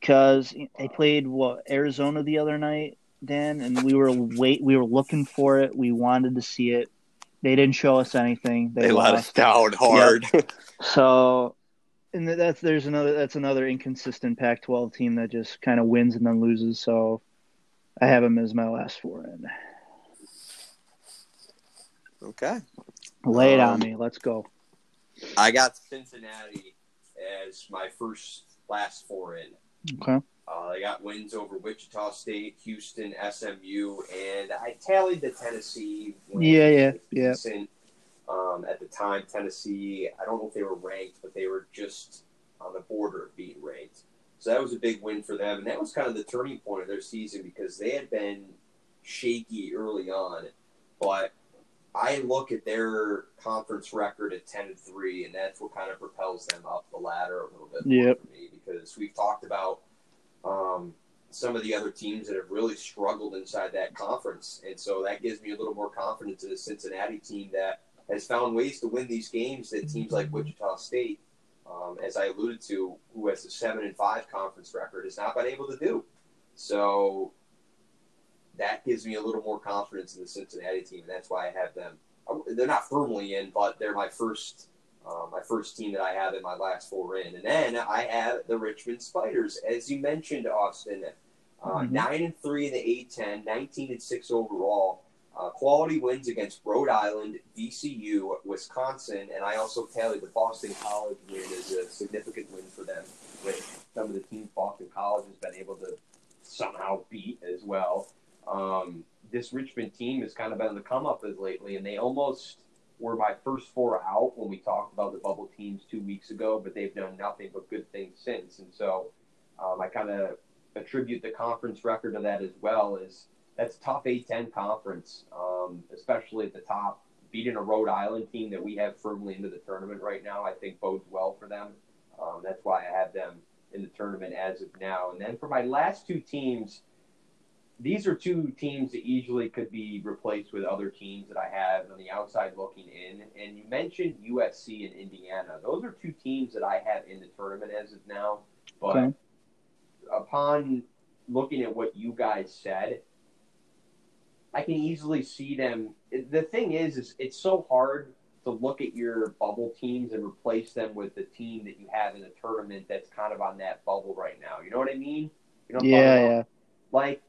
because they played what Arizona the other night, Dan, and we were wait we were looking for it. We wanted to see it. They didn't show us anything. They, They let us down hard. So, and that's there's another that's another inconsistent Pac-12 team that just kind of wins and then loses. So, I have them as my last four in. okay. Lay it on Um, me. Let's go. I got Cincinnati as my first last four in. Okay. Uh, they got wins over Wichita State, Houston, SMU, and I tallied the Tennessee. win. Yeah, yeah, yeah. Um, at the time, Tennessee, I don't know if they were ranked, but they were just on the border of being ranked. So that was a big win for them, and that was kind of the turning point of their season because they had been shaky early on. But I look at their conference record at ten and three, and that's what kind of propels them up the ladder a little bit more Yep. for me because we've talked about um, some of the other teams that have really struggled inside that conference, and so that gives me a little more confidence in the Cincinnati team that has found ways to win these games that teams like Wichita State, um, as I alluded to, who has a seven and five conference record, has not been able to do. So that gives me a little more confidence in the Cincinnati team, and that's why I have them. They're not firmly in, but they're my first, uh, my first team that I have in my last four in, and then I have the Richmond Spiders, as you mentioned, Austin. Uh, Mhm. Nine and three in the A10, 19 and six overall. Uh, quality wins against Rhode Island, VCU, Wisconsin, and I also tallied the Boston College win as a significant win for them. With some of the teams Boston College has been able to somehow beat as well. Um, this Richmond team has kind of been on the come up as lately, and they almost were my first four out when we talked about the bubble teams two weeks ago, but they've done nothing but good things since. And so um, I kind of attribute the conference record to that as well. Is that's tough A10 conference, um, especially at the top. Beating a Rhode Island team that we have firmly into the tournament right now, I think bodes well for them. Um, that's why I have them in the tournament as of now. And then for my last two teams, these are two teams that easily could be replaced with other teams that I have on the outside looking in. And you mentioned USC and Indiana. Those are two teams that I have in the tournament as of now. But Okay. upon looking at what you guys said, I can easily see them. The thing is, is it's so hard to look at your bubble teams and replace them with the team that you have in the tournament that's kind of on that bubble right now. You know what I mean? You know what I'm Yeah, yeah. like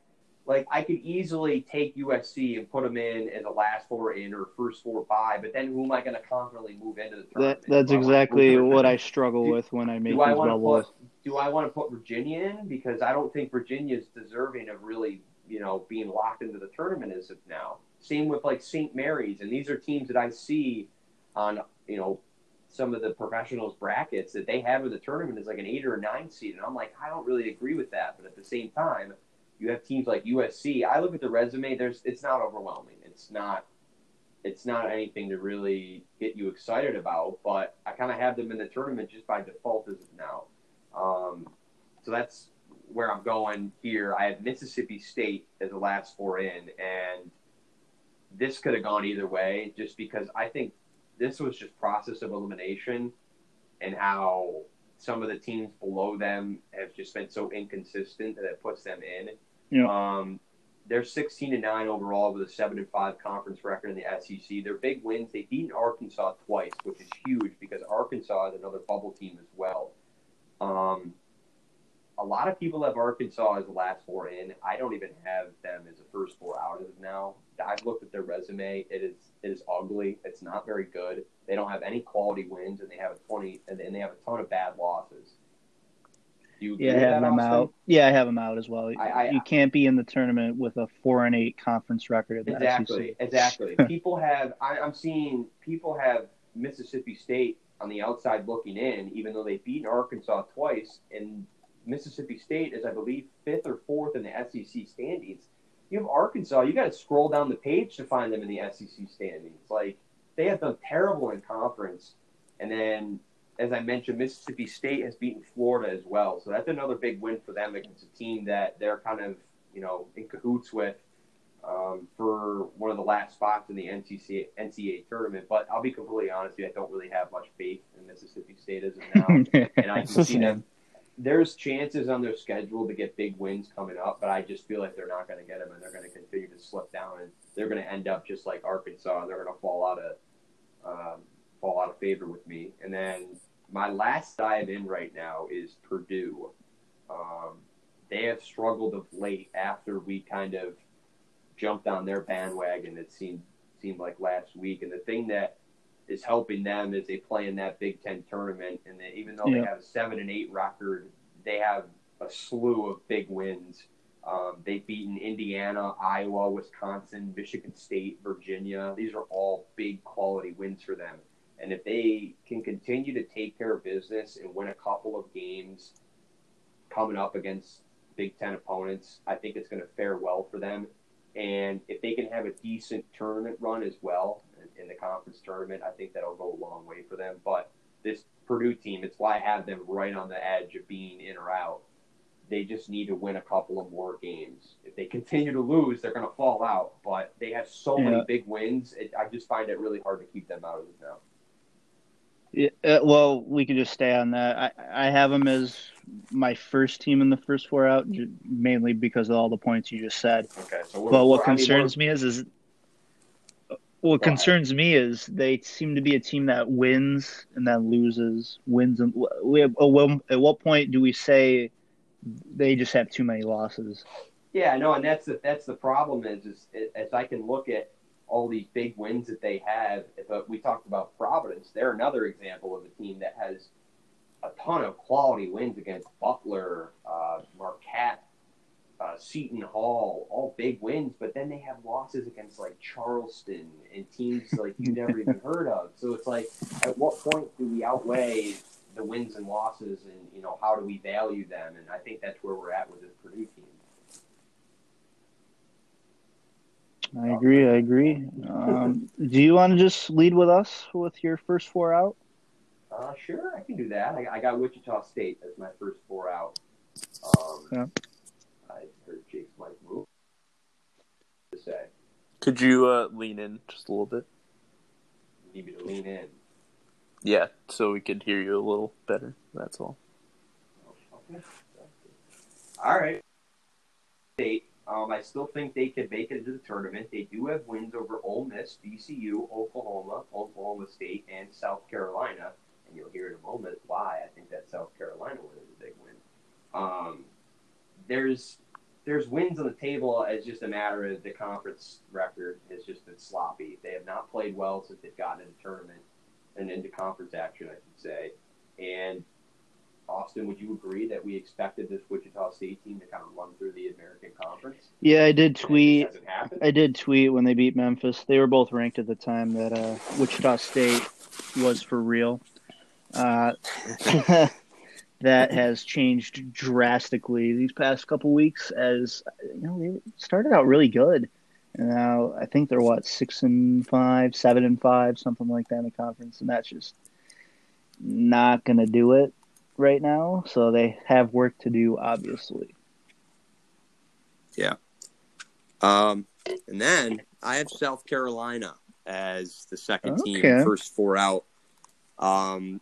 like I could easily take USC and put them in as a last four in or first four bye, but then who am I going to confidently move into the That, tournament? that's Do I exactly move- what I struggle Do- with when I make do I want to put do I want to put Virginia in because I don't think Virginia is deserving of really you know being locked into the tournament as of now. Same with like St. Mary's, and these are teams that I see on you know some of the professionals brackets that they have in the tournament is like an eight or a nine seed, and I'm like I don't really agree with that. But at the same time, you have teams like USC. I look at the resume. There's it's not overwhelming. It's not it's not anything to really get you excited about, but I kind of have them in the tournament just by default as of now. Um, so that's where I'm going here. I have Mississippi State as the last four in, and this could have gone either way just because I think this was just process of elimination and how some of the teams below them have just been so inconsistent that it puts them in. Yeah. Um, they're 16 and 9 overall with a 7 and 5 conference record in the SEC. Their big wins, they've beaten Arkansas twice, which is huge because Arkansas is another bubble team as well. Um, a lot of people have Arkansas as the last four in. I don't even have them as a first four out of now. I've looked at their resume. It is it is ugly. It's not very good. They don't have any quality wins, and they have a twenty and they have a ton of bad losses. You Yeah, I have them Austin? out. Yeah, I have them out as well. I- I- you can't be in the tournament with a four and eight conference record at the Exactly, SEC. exactly. people have. I, I'm seeing people have Mississippi State on the outside looking in, even though they've beaten Arkansas twice, and Mississippi State is, I believe, fifth or fourth in the SEC standings. You have Arkansas. You got to scroll down the page to find them in the SEC standings. Like they have done terrible in conference, and then. As I mentioned, Mississippi State has beaten Florida as well, so that's another big win for them against a team that they're kind of, you know, in cahoots with um, for one of the last spots in the NCAA, NCAA tournament. But I'll be completely honest with you, I don't really have much faith in Mississippi State as of now. and I can see them. There's chances on their schedule to get big wins coming up, but I just feel like they're not going to get them, and they're going to continue to slip down, and they're going to end up just like Arkansas, and they're going to fall out of um, fall out of favor with me. And then my last dive in right now is Purdue. Um, they have struggled of late after we kind of jumped on their bandwagon. It seemed seemed like last week, and the thing that is helping them is they play in that Big Ten tournament, and they, even though they have a seven and eight record, they have a slew of big wins. Um, they've beaten Indiana, Iowa, Wisconsin, Michigan State, Virginia. These are all big quality wins for them. And if they can continue to take care of business and win a couple of games coming up against Big Ten opponents, I think it's going to fare well for them. And if they can have a decent tournament run as well in, the conference tournament, I think that'll go a long way for them. But this Purdue team, it's why I have them right on the edge of being in or out. They just need to win a couple of more games. If they continue to lose, they're going to fall out. But they have so Yeah. many big wins, it, I just find it really hard to keep them out of it now. Yeah, uh, well, we could just stay on that. I, I have them as my first team in the first four out, mainly because of all the points you just said. Okay, so But what concerns me is, is what concerns me is they seem to be a team that wins and then loses, wins and we have, at what- at what point do we say they just have too many losses. Yeah, no, and that's the that's the problem is is as I can look at all these big wins that they have. But we talked about Providence; they're another example of a team that has a ton of quality wins against Butler, uh, Marquette, uh, Seton Hall, all big wins. But then they have losses against like Charleston and teams like you never even heard of. So it's like, at what point do we outweigh the wins and losses, and you know how do we value them? And I think that's where we're at with this Purdue team. I agree. I agree. Um, do you want to just lead with us with your first four out? Uh, sure, I can do that. I, I got Wichita State as my first four out. Um, yeah. I heard Jake's mic move. To say, could you uh, lean in just a little bit? You need me to lean in. Yeah, so we could hear you a little better. That's all. Okay. All right. State um, I still think they could make it into the tournament. They do have wins over Ole Miss, VCU, Oklahoma, Oklahoma State, and South Carolina. And you'll hear in a moment why I think that South Carolina win is a big win. Um, there's there's wins on the table as just a matter of the conference record has just been sloppy. They have not played well since they've gotten into tournament and into conference action, I should say. And Austin, would you agree that we expected this Wichita State team to kind of run through the American Conference? Yeah, I did tweet. I did tweet when they beat Memphis. They were both ranked at the time that uh, Wichita State was for real. Uh, that has changed drastically these past couple weeks. As you know, they started out really good. And now I think they're what six and five, seven and five, something like that in the conference, and that's just not going to do it right now, so they have work to do, obviously. Yeah. Um, and then I have South Carolina as the second okay. team, first four out. Um,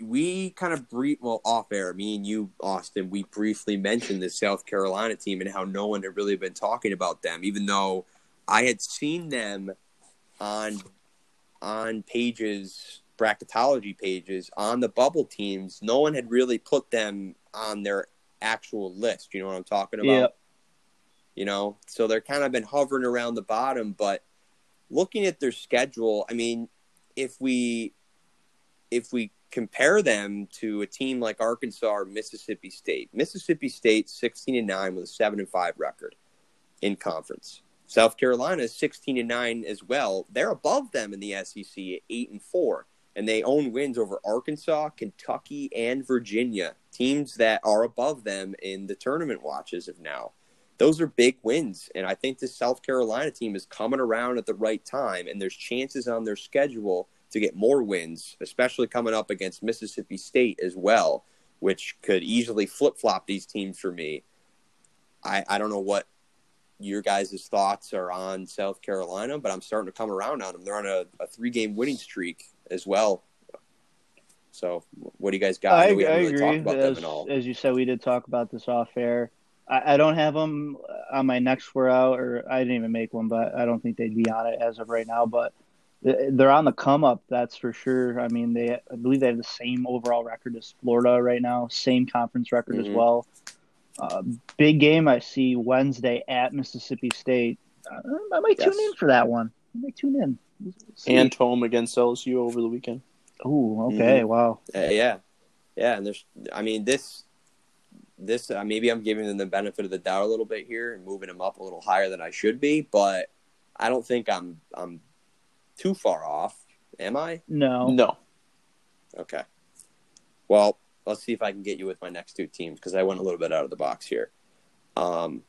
we kind of brief, well, off air, me and you, Austin, we briefly mentioned the South Carolina team and how no one had really been talking about them, even though I had seen them on on pages bracketology pages on the bubble teams, no one had really put them on their actual list. You know what I'm talking about? Yep. You know, so they're kind of been hovering around the bottom, but looking at their schedule, I mean, if we if we compare them to a team like Arkansas or Mississippi State, Mississippi State 16 and 9 with a 7 and 5 record in conference. South Carolina is 16 and 9 as well. They're above them in the SEC at 8 and 4 and they own wins over Arkansas, Kentucky, and Virginia, teams that are above them in the tournament watch as of now. Those are big wins, and I think this South Carolina team is coming around at the right time, and there's chances on their schedule to get more wins, especially coming up against Mississippi State as well, which could easily flip flop these teams for me. I, I don't know what your guys' thoughts are on South Carolina, but I'm starting to come around on them. They're on a, a three game winning streak as well. So, what do you guys got? I, I, I agree. As, as, you said, we did talk about this off air. I, I, don't have them on my next four out, or I didn't even make one, but I don't think they'd be on it as of right now. But they're on the come up, that's for sure. I mean, they I believe they have the same overall record as Florida right now, same conference record mm-hmm. as well. Uh, big game I see Wednesday at Mississippi State. Uh, I might yes. tune in for that one. I might tune in and home against LSU over the weekend. Oh, okay, mm-hmm. wow. Uh, yeah, yeah, and there's, I mean, this, this, uh, maybe I'm giving them the benefit of the doubt a little bit here and moving them up a little higher than I should be, but I don't think I'm, I'm too far off. Am I? No, no. Okay. Well, let's see if I can get you with my next two teams because I went a little bit out of the box here. Um,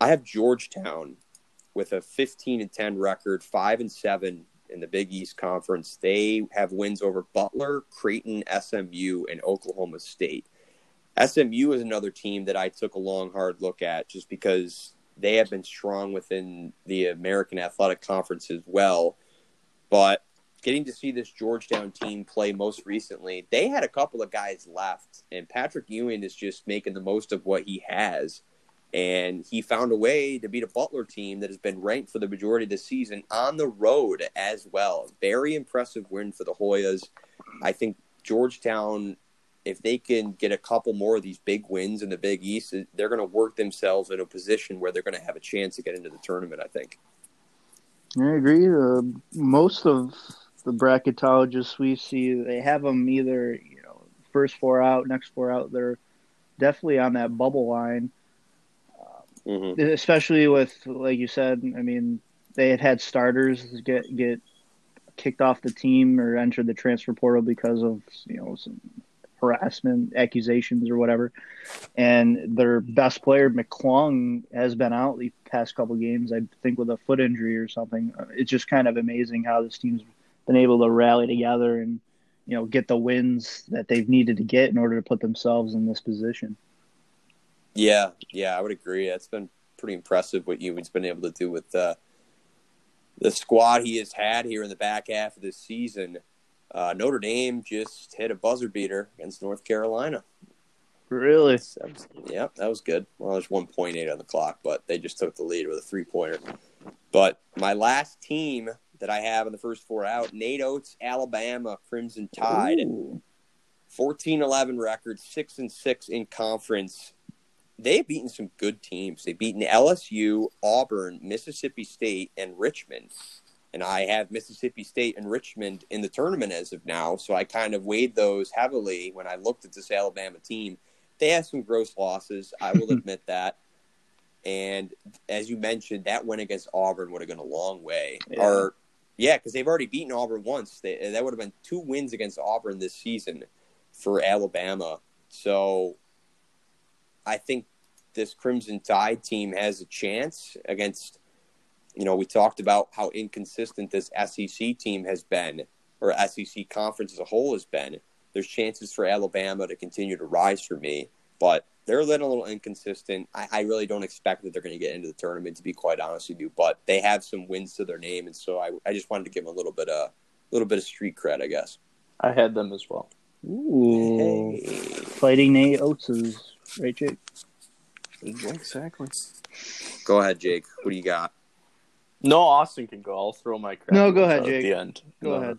I have Georgetown with a 15 and 10 record, 5 and 7 in the Big East Conference. They have wins over Butler, Creighton, SMU, and Oklahoma State. SMU is another team that I took a long, hard look at just because they have been strong within the American Athletic Conference as well. But getting to see this Georgetown team play most recently, they had a couple of guys left, and Patrick Ewing is just making the most of what he has and he found a way to beat a Butler team that has been ranked for the majority of the season on the road as well. Very impressive win for the Hoyas. I think Georgetown if they can get a couple more of these big wins in the Big East, they're going to work themselves in a position where they're going to have a chance to get into the tournament. I think. I agree. Uh, most of the bracketologists we see, they have them either you know first four out, next four out. They're definitely on that bubble line, Mm-hmm. especially with like you said. I mean, they had had starters get get kicked off the team or entered the transfer portal because of you know some harassment accusations or whatever. And their best player McClung has been out the past couple games, I think with a foot injury or something. It's just kind of amazing how this team's been able to rally together and you know get the wins that they've needed to get in order to put themselves in this position. Yeah, yeah, I would agree. It's been pretty impressive what Ewing's been able to do with uh, the squad he has had here in the back half of this season. Uh, Notre Dame just hit a buzzer beater against North Carolina. Really? Yeah, that was good. Well, there's 1.8 on the clock, but they just took the lead with a three pointer. But my last team that I have in the first four out, Nate Oats, Alabama Crimson Tide, Ooh. 14-11 record, six and six in conference. They've beaten some good teams. They've beaten LSU, Auburn, Mississippi State, and Richmond. And I have Mississippi State and Richmond in the tournament as of now. So I kind of weighed those heavily when I looked at this Alabama team. They have some gross losses. I will admit that. And as you mentioned, that win against Auburn would have gone a long way. Yeah. Or yeah, because they've already beaten Auburn once. They, that would have been two wins against Auburn this season for Alabama. So I think this Crimson Tide team has a chance against. You know, we talked about how inconsistent this SEC team has been, or SEC conference as a whole has been. There's chances for Alabama to continue to rise for me, but they're a little, little inconsistent. I, I really don't expect that they're going to get into the tournament, to be quite honest with you. But they have some wins to their name, and so I, I just wanted to give them a little bit of, little bit of street cred, I guess. I had them as well. Ooh. Hey. Fighting Nate Oats, right, Jake? Exactly. Go ahead, Jake. What do you got? No, Austin can go. I'll throw my credit. No, go ahead, at Jake. the end. Go No, ahead.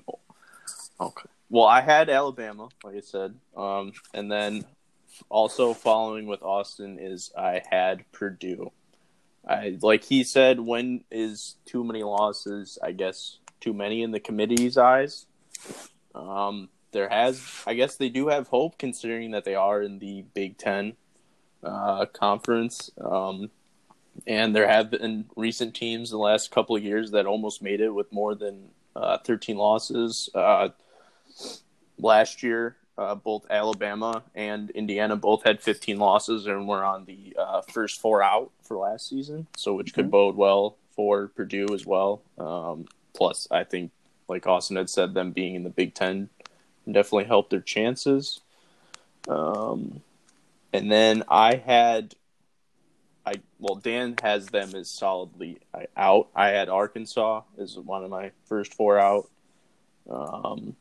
Okay. Well, I had Alabama, like I said, um, and then also following with Austin is I had Purdue. I like he said, when is too many losses? I guess too many in the committee's eyes. Um, there has, I guess, they do have hope considering that they are in the Big Ten uh, conference. Um, and there have been recent teams in the last couple of years that almost made it with more than uh, 13 losses. Uh, last year, uh, both Alabama and Indiana both had 15 losses and were on the uh, first four out for last season, so which could bode well for Purdue as well. Um, plus, I think, like Austin had said, them being in the Big Ten definitely helped their chances. Um, and then I had I well, Dan has them as solidly uh, out. I had Arkansas as one of my first four out. Um,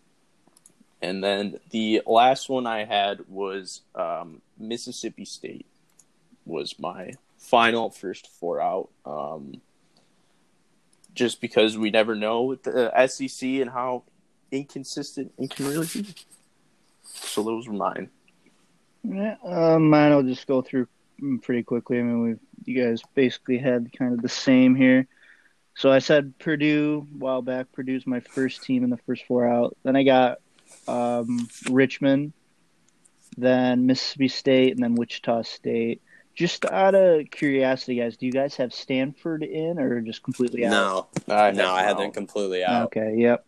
and then the last one I had was um, Mississippi State was my final first four out. Um, just because we never know with the SEC and how inconsistent it can really be. So those were mine. Yeah, uh, mine will just go through pretty quickly. I mean, we you guys basically had kind of the same here. So I said Purdue a while back. Purdue's my first team in the first four out. Then I got um, Richmond, then Mississippi State, and then Wichita State. Just out of curiosity, guys, do you guys have Stanford in or just completely out? No, I no, I had them them. completely out. Okay, yep.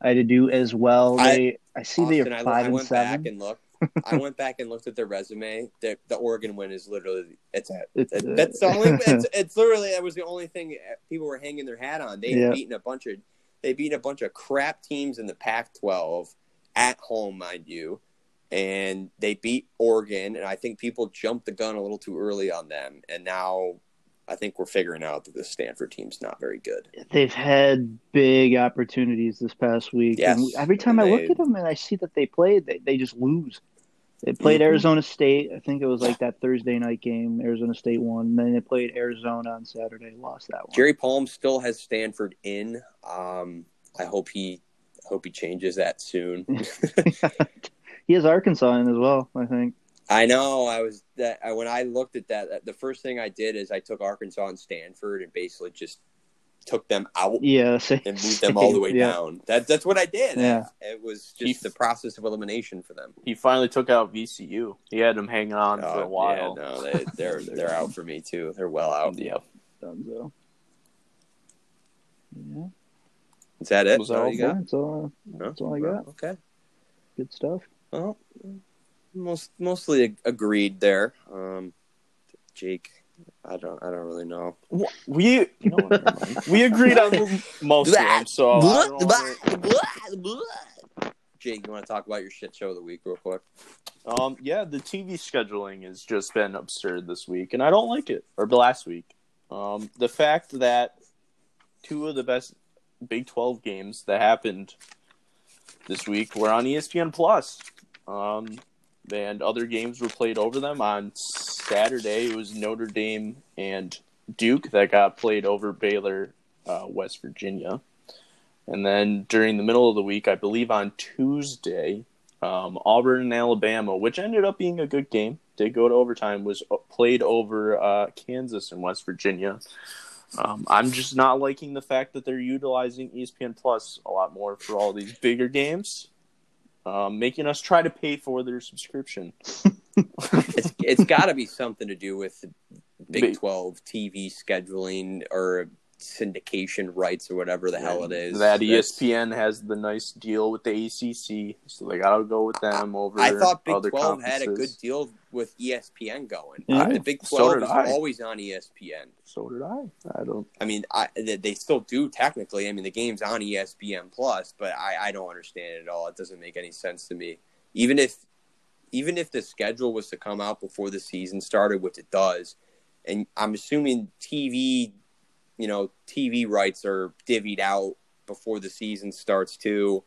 I did do as well. I- They, I, see Austin, they I, are five I and went seven. back and looked. I went back and looked at their resume. The, the Oregon win is literally it's a It's, uh, That's the only. It's, it's literally that was the only thing people were hanging their hat on. They Yeah. beaten a bunch of they beat a bunch of crap teams in the Pac-12 at home, mind you, and they beat Oregon. And I think people jumped the gun a little too early on them. And now I think we're figuring out that the Stanford team's not very good. they've had big opportunities this past week. Yes, and every time and I they- look at them and I see that they played, they, they just lose. They played Mhm. Arizona State. I think it was like that Thursday night game. Arizona State won. And then they played Arizona on Saturday. Lost that one. Jerry Palm still has Stanford in. Um, I hope he hope he changes that soon. He has Arkansas in as well. I think. I know. I was that I, when I looked at that. The first thing I did is I took Arkansas and Stanford and basically just took them out Yeah, same, and moved them all the way yeah. down. That that's what I did. Yeah. It was He- just the process of elimination for them. He finally took out VCU. He had them hanging on for Oh, a while. Yeah, no, they, they're they're out for me too. They're well out. Yep. Dunzo. Yeah, Is that it? Was that All all you got? that's all. No? That's all I got. Okay. Good stuff. Well, most mostly agreed there. Um, Jake, I don't I don't really know. We you know what, never mind. we agreed on most of them, so I don't wanna- Jake, you want to talk about your shit show of the week real quick? Um, yeah, the TV scheduling has just been absurd this week, and I don't like it. Or last week, um, the fact that two of the best Big Twelve games that happened this week were on ESPN Plus, um, and other games were played over them on Saturday. It was Notre Dame and Duke that got played over Baylor, uh, West Virginia. And then during the middle of the week, I believe on Tuesday, um, Auburn and Alabama, which ended up being a good game, did go to overtime, was played over uh, Kansas and West Virginia. Um, I'm just not liking the fact that they're utilizing ESPN Plus a lot more for all these bigger games, um, making us try to pay for their subscription. It's it's got to be something to do with Big Big- Twelve TV scheduling or syndication rights or whatever the hell it is. That ESPN has the nice deal with the ACC, so they got to go with them over. I thought Big Twelve had a good deal with ESPN going. Yeah. the Big Twelve did is I. always on ESPN. So did I. I don't. I mean, I, they still do technically. I mean, the game's on ESPN Plus, but I, I don't understand it at all. It doesn't make any sense to me. Even if, even if the schedule was to come out before the season started, which it does, and I'm assuming TV, you know, TV rights are divvied out before the season starts too.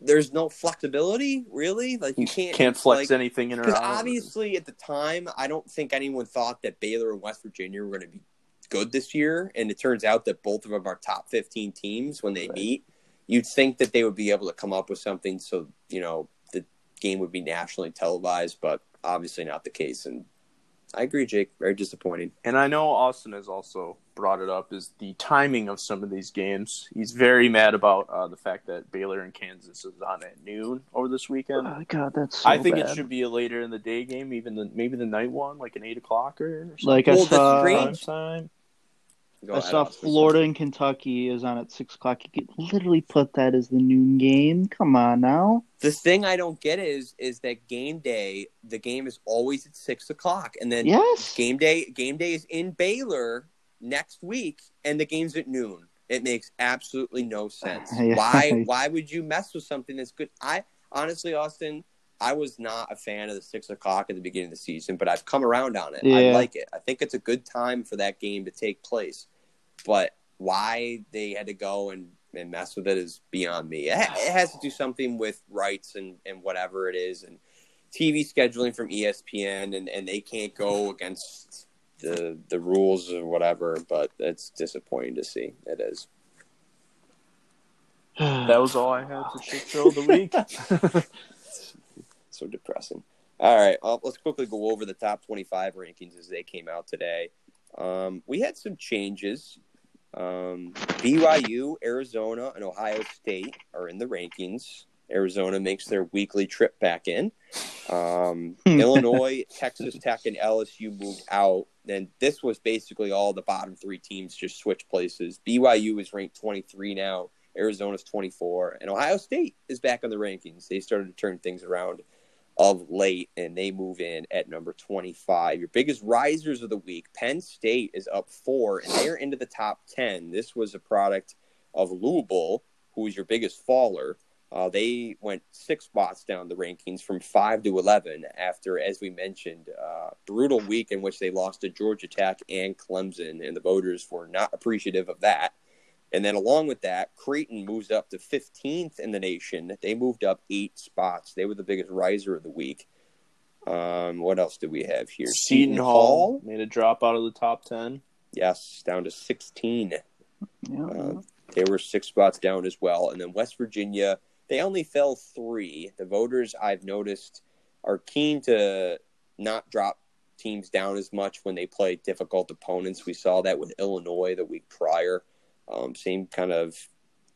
There's no flexibility, really. Like you can't Can't flex like, anything in or out. obviously, at the time, I don't think anyone thought that Baylor and West Virginia were going to be good this year. And it turns out that both of them are top 15 teams when they Right. meet. You'd think that they would be able to come up with something so, you know, the game would be nationally televised, but obviously not the case. And I agree, Jake. Very disappointing. And I know Austin has also brought it up is the timing of some of these games. He's very mad about uh, the fact that Baylor and Kansas is on at noon over this weekend. Oh God, that's so I think bad. it should be a later in the day game, even the maybe the night one, like an eight o'clock or, or something. Like I Well, the saw, strange- time. Go I saw Florida and Kentucky is on at six o'clock. You could literally put that as the noon game. Come on now. The thing I don't get is is that game day, the game is always at six o'clock, and then Yes. game day game day is in Baylor next week, and the game's at noon. It makes absolutely no sense. Yeah. Why why would you mess with something that's good? I honestly, Austin, I was not a fan of the six o'clock at the beginning of the season, but I've come around on it. I like it. I think it's a good time for that game to take place. But why they had to go and, and mess with it is beyond me. It, it has to do something with rights and, and whatever it is, and TV scheduling from ESPN, and, and they can't go against the the rules or whatever. But it's disappointing to see. It is. That was all I had for shit show of the week. so depressing. All right, well, let's quickly go over the top 25 rankings as they came out today. Um, we had some changes. Um, BYU, Arizona, and Ohio State are in the rankings. Arizona makes their weekly trip back in. Um, Illinois, Texas Tech, and LSU moved out. And this was basically all the bottom three teams just switch places. BYU is ranked 23 now. Arizona's 24, and Ohio State is back on the rankings. They started to turn things around of late, and they move in at number 25. Your biggest risers of the week Penn State is up four, and they're into the top 10. This was a product of Louisville, who was your biggest faller. Uh, they went six spots down the rankings from five to 11 after, as we mentioned, uh, brutal week in which they lost to Georgia Tech and Clemson, and the voters were not appreciative of that. And then along with that, Creighton moves up to 15th in the nation. They moved up eight spots. They were the biggest riser of the week. Um, what else do we have here? Seton Hall made a drop out of the top ten. Yes, down to 16. Yeah. Uh, they were six spots down as well. And then West Virginia they only fell three. The voters I've noticed are keen to not drop teams down as much when they play difficult opponents. We saw that with Illinois the week prior. Um, same kind of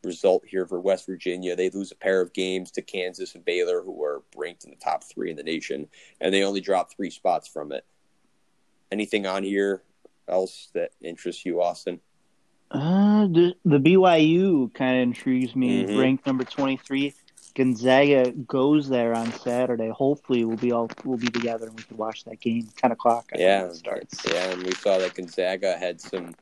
result here for West Virginia. They lose a pair of games to Kansas and Baylor, who are ranked in the top three in the nation, and they only drop three spots from it. Anything on here else that interests you, Austin? Uh, the, the BYU kind of intrigues me. Mhm. Ranked number twenty three. Gonzaga goes there on Saturday. Hopefully, we'll be all we'll be together and we can watch that game. Ten o'clock. I Yeah, starts. Yeah, and we saw that Gonzaga had some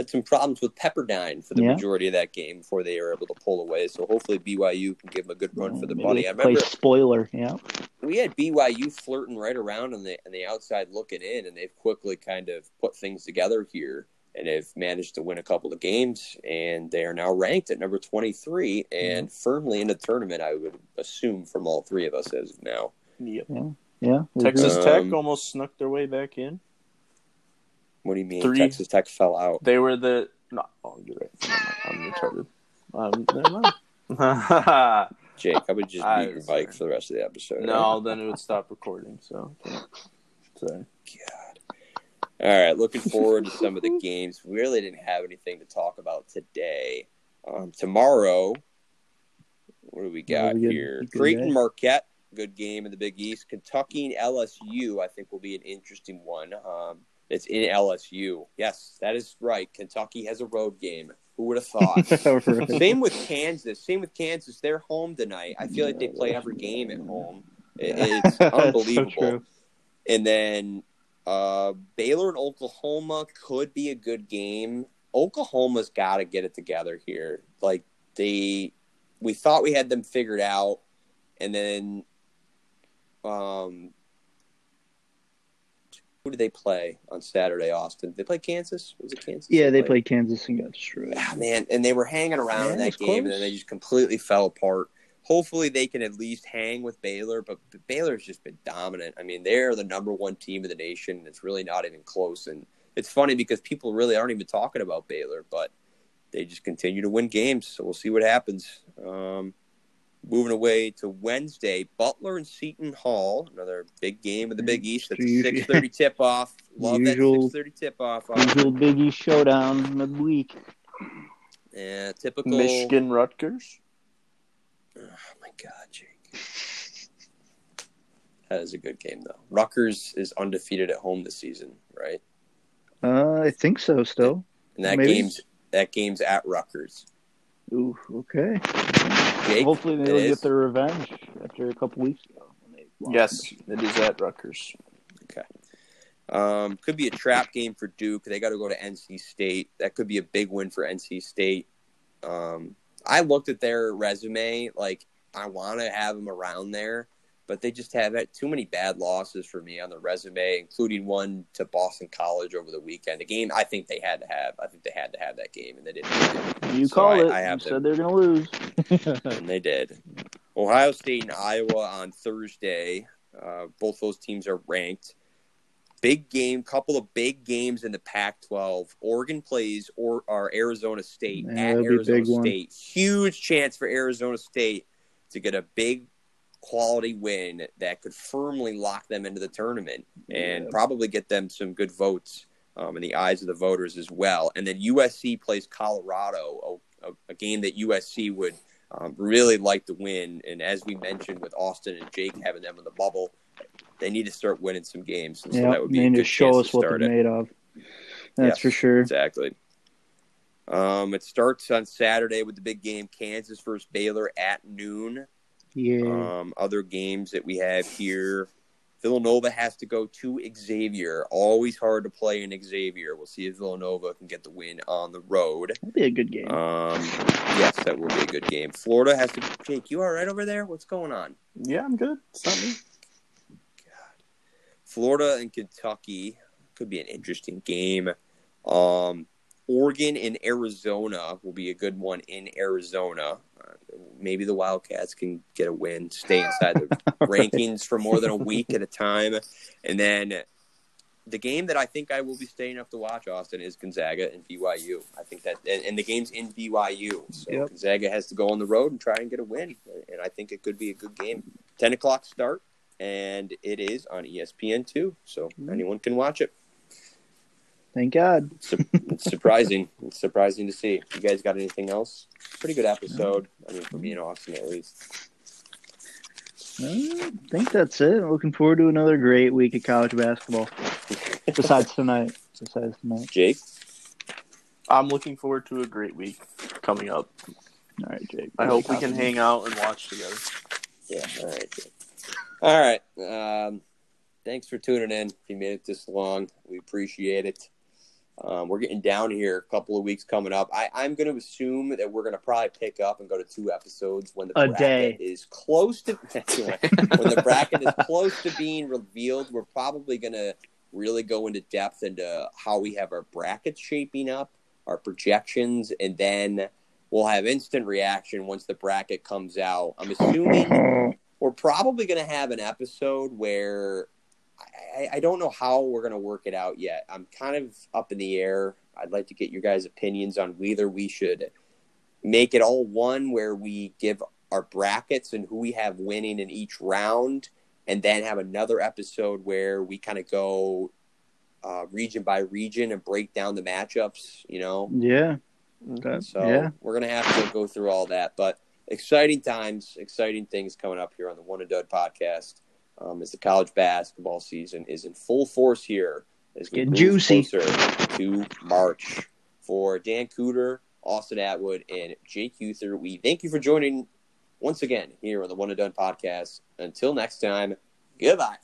had some problems with Pepperdine for the Yeah. majority of that game before they were able to pull away. So hopefully BYU can give them a good run for the money. I play remember spoiler. Yeah. we had BYU flirting right around on the on the outside looking in, and they've quickly kind of put things together here, and have managed to win a couple of games, and they are now ranked at number twenty three and Mm-hmm. firmly in the tournament. I would assume from all three of us as of now. Yep. Yeah. Texas Um, Tech almost snuck their way back in. What do you mean? Three. Texas Tech fell out. They were the no. Oh, you're right. I'm retarded. Um, never mind. Jake, I would just I beat your was bike sorry. for the rest of the episode. no, then it would stop recording. So, sorry. God. All right, looking forward to some of the games. We really didn't have anything to talk about today. Um, tomorrow, what do we got we here? Creighton. Marquette, good game in the Big East. Kentucky and LSU, I think, will be an interesting one. Um, it's in LSU. Yes, that is right. Kentucky has a road game. Who would have thought? Right. Same with Kansas. Same with Kansas. They're home tonight. I feel like they play every game at home. It- it's so unbelievable. And then uh, Baylor and Oklahoma could be a good game. Oklahoma's got to get it together here. Like they, we thought we had them figured out, and then, um, who did they play on Saturday? Austin. Did they play Kansas? Was it Kansas? Yeah, they played Kansas and got destroyed. Ah, man, and they were hanging around Yeah, in that game, and then they just completely fell apart. Hopefully, they can at least hang with Baylor, but Baylor's just been dominant. I mean, they're the number one team in the nation. and It's really not even close, and it's funny because people really aren't even talking about Baylor, but they just continue to win games. So we'll see what happens. Um, moving away to Wednesday, Butler and Seton Hall, another big game of the Big East. That's six thirty tip off. Love that six thirty tip off. Usual Big East showdown midweek. Yeah, typical Michigan Rutgers. Oh my god, Jake. That is a good game though. Rutgers is undefeated at home this season, right? Uh, I think so. Still. And that Maybe. game's that game's at Rutgers. Ooh, okay. Jake, Hopefully they'll is? get their revenge after a couple weeks ago. Yes, it is at Rutgers. Okay. Um, could be a trap game for Duke. They got to go to NC State. That could be a big win for NC State. Um, I looked at their resume. Like I want to have them around there, but they just have had too many bad losses for me on the resume, including one to Boston College over the weekend. A game I think they had to have. I think they had to have that game, and they didn't. You So called I- it. I have you said they're gonna lose. and they did. Ohio State and Iowa on Thursday. Uh, both those teams are ranked. Big game, couple of big games in the Pac-12. Oregon plays or, or Arizona State Yeah, at that'll be a Arizona big one. State. Huge chance for Arizona State to get a big quality win that could firmly lock them into the tournament and Yeah. probably get them some good votes um, in the eyes of the voters as well. And then USC plays Colorado, a, a, a game that USC would um, really like to win. And as we mentioned with Austin and Jake having them in the bubble, they need to start winning some games. And so yeah, that would be a good to show us to what they're it. made of. That's Yes. for sure. Exactly. Um, it starts on Saturday with the big game, Kansas versus Baylor at noon. Yeah. Um, other games that we have here, Villanova has to go to Xavier. Always hard to play in Xavier. We'll see if Villanova can get the win on the road. That'll be a good game. Um, yes, that will be a good game. Florida has to. Jake, you all right over there? What's going on? Yeah, I'm good. It's not me. Florida and Kentucky could be an interesting game. Um, Oregon and Arizona will be a good one in Arizona. Maybe the Wildcats can get a win, stay inside the rankings for more than a week at a time. And then the game that I think I will be staying up to watch, Austin, is Gonzaga and BYU. I think that, and, and the game's in BYU, so Yep. Gonzaga has to go on the road and try and get a win, and I think it could be a good game. Ten o'clock start, and it is on ESPN two, so Mhm. anyone can watch it. Thank God. It's surprising. It's surprising to see. You guys got anything else? Pretty good episode. I mean, for me and Austin at least. I think that's it. Looking forward to another great week of college basketball. Besides tonight. Besides tonight. Jake, I'm looking forward to a great week coming up. All right, Jake. I hope we can hang out and watch together. yeah, all right, Jake. All right. Um, thanks for tuning in. If you made it this long, we appreciate it. Um, we're getting down here. A couple of weeks coming up. I, I'm going to assume that we're going to probably pick up and go to two episodes when the A bracket day. is close to when the bracket is close to being revealed. We're probably going to really go into depth into how we have our brackets shaping up, our projections, and then we'll have instant reaction once the bracket comes out. I'm assuming we're probably going to have an episode where I, I don't know how we're going to work it out yet. I'm kind of up in the air. I'd like to get your guys' opinions on whether we should make it all one where we give our brackets and who we have winning in each round, and then have another episode where we kind of go uh, region by region and break down the matchups. You know, Yeah. That- so yeah. we're gonna have to go through all that. But exciting times, exciting things coming up here on the One and Done podcast. Um, as the college basketball season is in full force here, as we Getting move juicy. closer to March. For Dan Cooter, Austin Atwood, and Jake Uther, we thank you for joining once again here on the One and Done podcast. Until next time, goodbye.